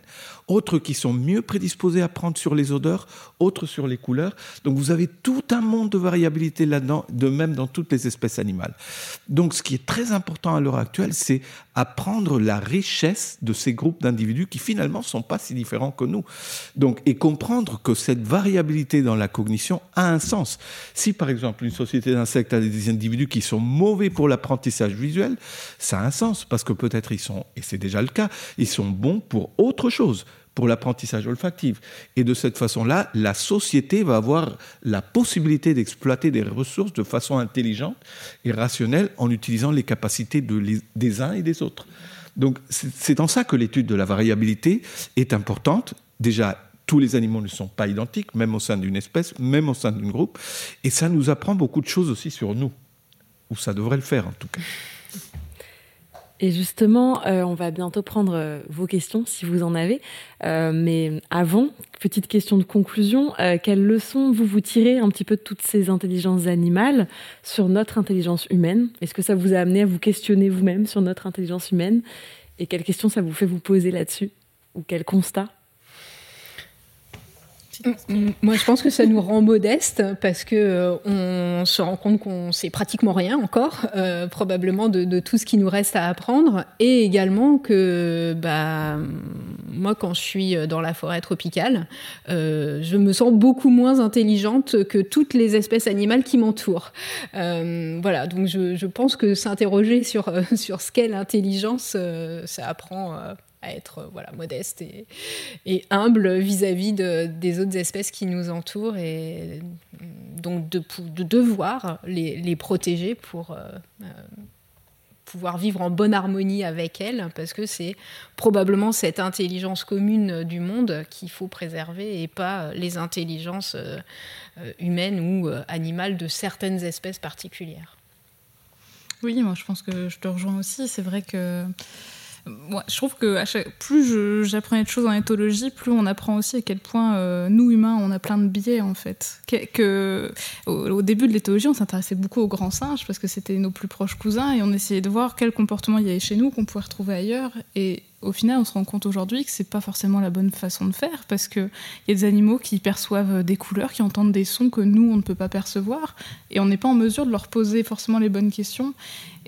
Speaker 6: autres qui sont mieux prédisposés à prendre sur les odeurs, autres sur les couleurs. Donc vous avez tout un monde de variabilité là-dedans, de même dans toutes les espèces animales. Donc ce qui est très important à l'heure actuelle, c'est apprendre la richesse de ces groupes d'individus qui finalement ne sont pas si différents que nous. Donc, et comprendre que cette variabilité dans la cognition a un sens. Si par exemple une société d'insectes a des individus qui sont mauvais pour l'apprentissage visuel, ça a un sens parce que peut-être ils sont, et c'est déjà le cas, ils sont bons pour autre chose pour l'apprentissage olfactif. Et de cette façon-là, la société va avoir la possibilité d'exploiter des ressources de façon intelligente et rationnelle en utilisant les capacités de des uns et des autres. Donc c'est en ça que l'étude de la variabilité est importante. Déjà, tous les animaux ne sont pas identiques, même au sein d'une espèce, même au sein d'un groupe. Et ça nous apprend beaucoup de choses aussi sur nous, ou ça devrait le faire en tout cas.
Speaker 3: Et justement, euh, on va bientôt prendre euh, vos questions si vous en avez. Euh, mais avant, petite question de conclusion, quelles leçons vous vous tirez un petit peu de toutes ces intelligences animales sur notre intelligence humaine? Est-ce que ça vous a amené à vous questionner vous-même sur notre intelligence humaine? Et quelles questions ça vous fait vous poser là-dessus? Ou quels constats
Speaker 5: moi, je pense que ça nous rend modeste parce que euh, on se rend compte qu'on sait pratiquement rien encore, euh, probablement de, tout ce qui nous reste à apprendre, et également que, bah, moi, quand je suis dans la forêt tropicale, euh, je me sens beaucoup moins intelligente que toutes les espèces animales qui m'entourent. voilà, donc je, je, pense que s'interroger sur sur ce qu'est l'intelligence, ça apprend à être euh, voilà, modeste et, humble vis-à-vis de, des autres espèces qui nous entourent et donc de, de devoir les, les, protéger pour euh, euh, pouvoir vivre en bonne harmonie avec elles parce que c'est probablement cette intelligence commune du monde qu'il faut préserver et pas les intelligences humaines ou animales de certaines espèces particulières.
Speaker 4: Oui, moi je pense que je te rejoins aussi. C'est vrai que moi, je trouve que plus j'apprenais de choses en éthologie, plus on apprend aussi à quel point euh, nous humains, on a plein de biais en fait. Que, au, début de l'éthologie, on s'intéressait beaucoup aux grands singes parce que c'était nos plus proches cousins et on essayait de voir quel comportement il y avait chez nous qu'on pouvait retrouver ailleurs. Et au final, on se rend compte aujourd'hui que c'est pas forcément la bonne façon de faire parce qu'il y a des animaux qui perçoivent des couleurs, qui entendent des sons que nous, on ne peut pas percevoir et on n'est pas en mesure de leur poser forcément les bonnes questions.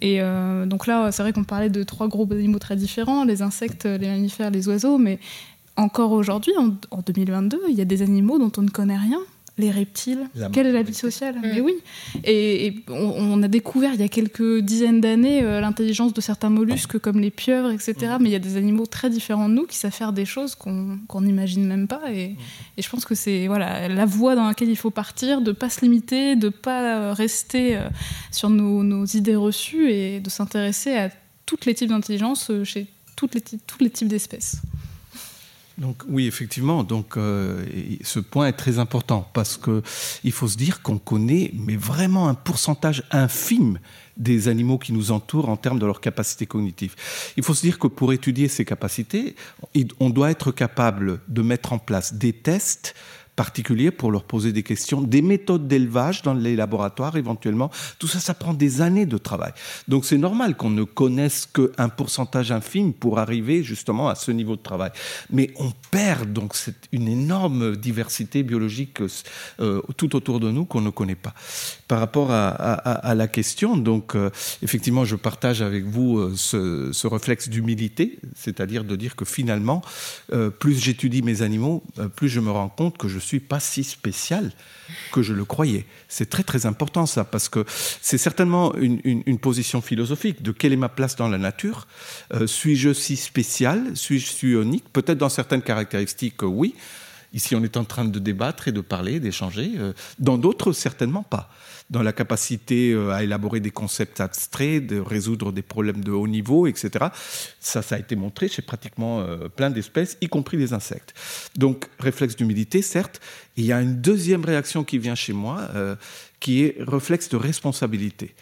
Speaker 4: Et euh, donc là, c'est vrai qu'on parlait de trois groupes d'animaux très différents les insectes, les mammifères, les oiseaux, mais encore aujourd'hui, en 2022, il y a des animaux dont on ne connaît rien les reptiles. Quelle est la vie sociale mm. Mais oui. Et, on, a découvert il y a quelques dizaines d'années euh, l'intelligence de certains mollusques comme les pieuvres, etc. Mm. Mais il y a des animaux très différents de nous qui savent faire des choses qu'on n'imagine même pas. Mm. Et, je pense que c'est voilà la voie dans laquelle il faut partir, de pas se limiter, de pas rester euh, sur nos, idées reçues et de s'intéresser à tous les types d'intelligence euh, chez toutes les, tous les types d'espèces.
Speaker 6: Donc oui, effectivement. Donc euh, ce point est très important parce que il faut se dire qu'on connaît, mais vraiment un pourcentage infime des animaux qui nous entourent en termes de leur capacité cognitive. Il faut se dire que pour étudier ces capacités, on doit être capable de mettre en place des tests particulier pour leur poser des questions, des méthodes d'élevage dans les laboratoires éventuellement. Tout ça, ça prend des années de travail. Donc c'est normal qu'on ne connaisse qu'un pourcentage infime pour arriver justement à ce niveau de travail. Mais on perd donc une énorme diversité biologique euh, tout autour de nous qu'on ne connaît pas. Par rapport à, la question, donc euh, effectivement, je partage avec vous euh, ce, ce, réflexe d'humilité, c'est-à-dire de dire que finalement, plus j'étudie mes animaux, plus je me rends compte que je suis pas si spécial que je le croyais. C'est très très important ça, parce que c'est certainement une, position philosophique de quelle est ma place dans la nature. Euh, suis-je si spécial? Suis-je unique? Peut-être dans certaines caractéristiques, oui. Ici, on est en train de débattre et de parler, d'échanger. Euh, dans d'autres, certainement pas dans la capacité euh, à élaborer des concepts abstraits, de résoudre des problèmes de haut niveau, etc. Ça, ça a été montré chez pratiquement euh, plein d'espèces, y compris les insectes. Donc, réflexe d'humilité, certes. il y a une deuxième réaction qui vient chez moi, qui est réflexe de responsabilité.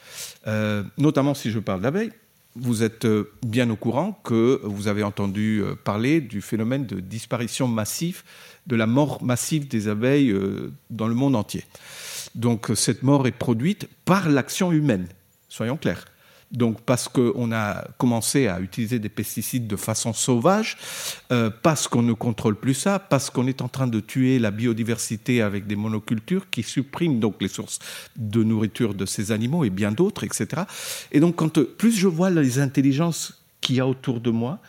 Speaker 6: notamment si je parle d'abeilles. Vous êtes bien au courant que vous avez entendu parler du phénomène de disparition massive, de la mort massive des abeilles dans le monde entier. Donc cette mort est produite par l'action humaine, soyons clairs. Donc parce qu'on a commencé à utiliser des pesticides de façon sauvage, euh, parce qu'on ne contrôle plus ça, parce qu'on est en train de tuer la biodiversité avec des monocultures qui suppriment donc les sources de nourriture de ces animaux et bien d'autres, etc. Et donc quand plus je vois les intelligences qu'il y a autour de moi,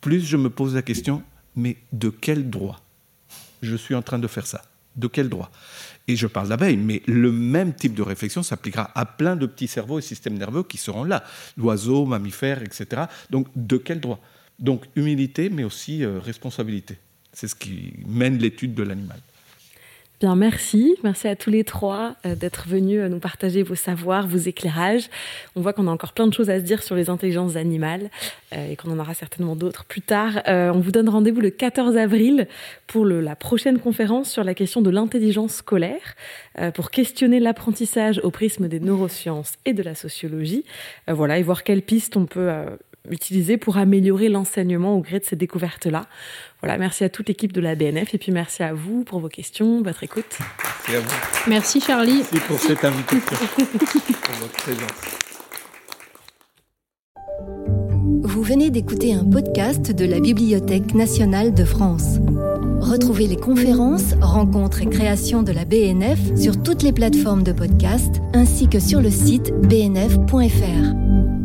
Speaker 6: plus je me pose la question, mais de quel droit? Je suis en train de faire ça. De quel droit? Et je parle d'abeilles, mais le même type de réflexion s'appliquera à plein de petits cerveaux et systèmes nerveux qui seront là, l'oiseau, mammifères, etc. Donc, de quel droit? Donc, humilité, mais aussi euh, responsabilité. C'est ce qui mène l'étude de l'animal.
Speaker 3: Bien, merci. Merci à tous les trois euh, d'être venus euh, nous partager vos savoirs, vos éclairages. On voit qu'on a encore plein de choses à se dire sur les intelligences animales euh, et qu'on en aura certainement d'autres plus tard. on vous donne rendez-vous le 14 avril pour la prochaine conférence sur la question de l'intelligence scolaire, pour questionner l'apprentissage au prisme des neurosciences et de la sociologie. voilà, et voir quelles pistes on peut utiliser pour améliorer l'enseignement au gré de ces découvertes-là. Voilà, merci à toute l'équipe de la BNF et puis merci à vous pour vos questions, votre écoute.
Speaker 6: Merci à vous.
Speaker 5: Merci Charlie.
Speaker 6: Merci pour cette invitation, pour votre présence.
Speaker 1: Vous venez d'écouter un podcast de la Bibliothèque nationale de France. Retrouvez les conférences, rencontres et créations de la BNF sur toutes les plateformes de podcast ainsi que sur le site bnf.fr.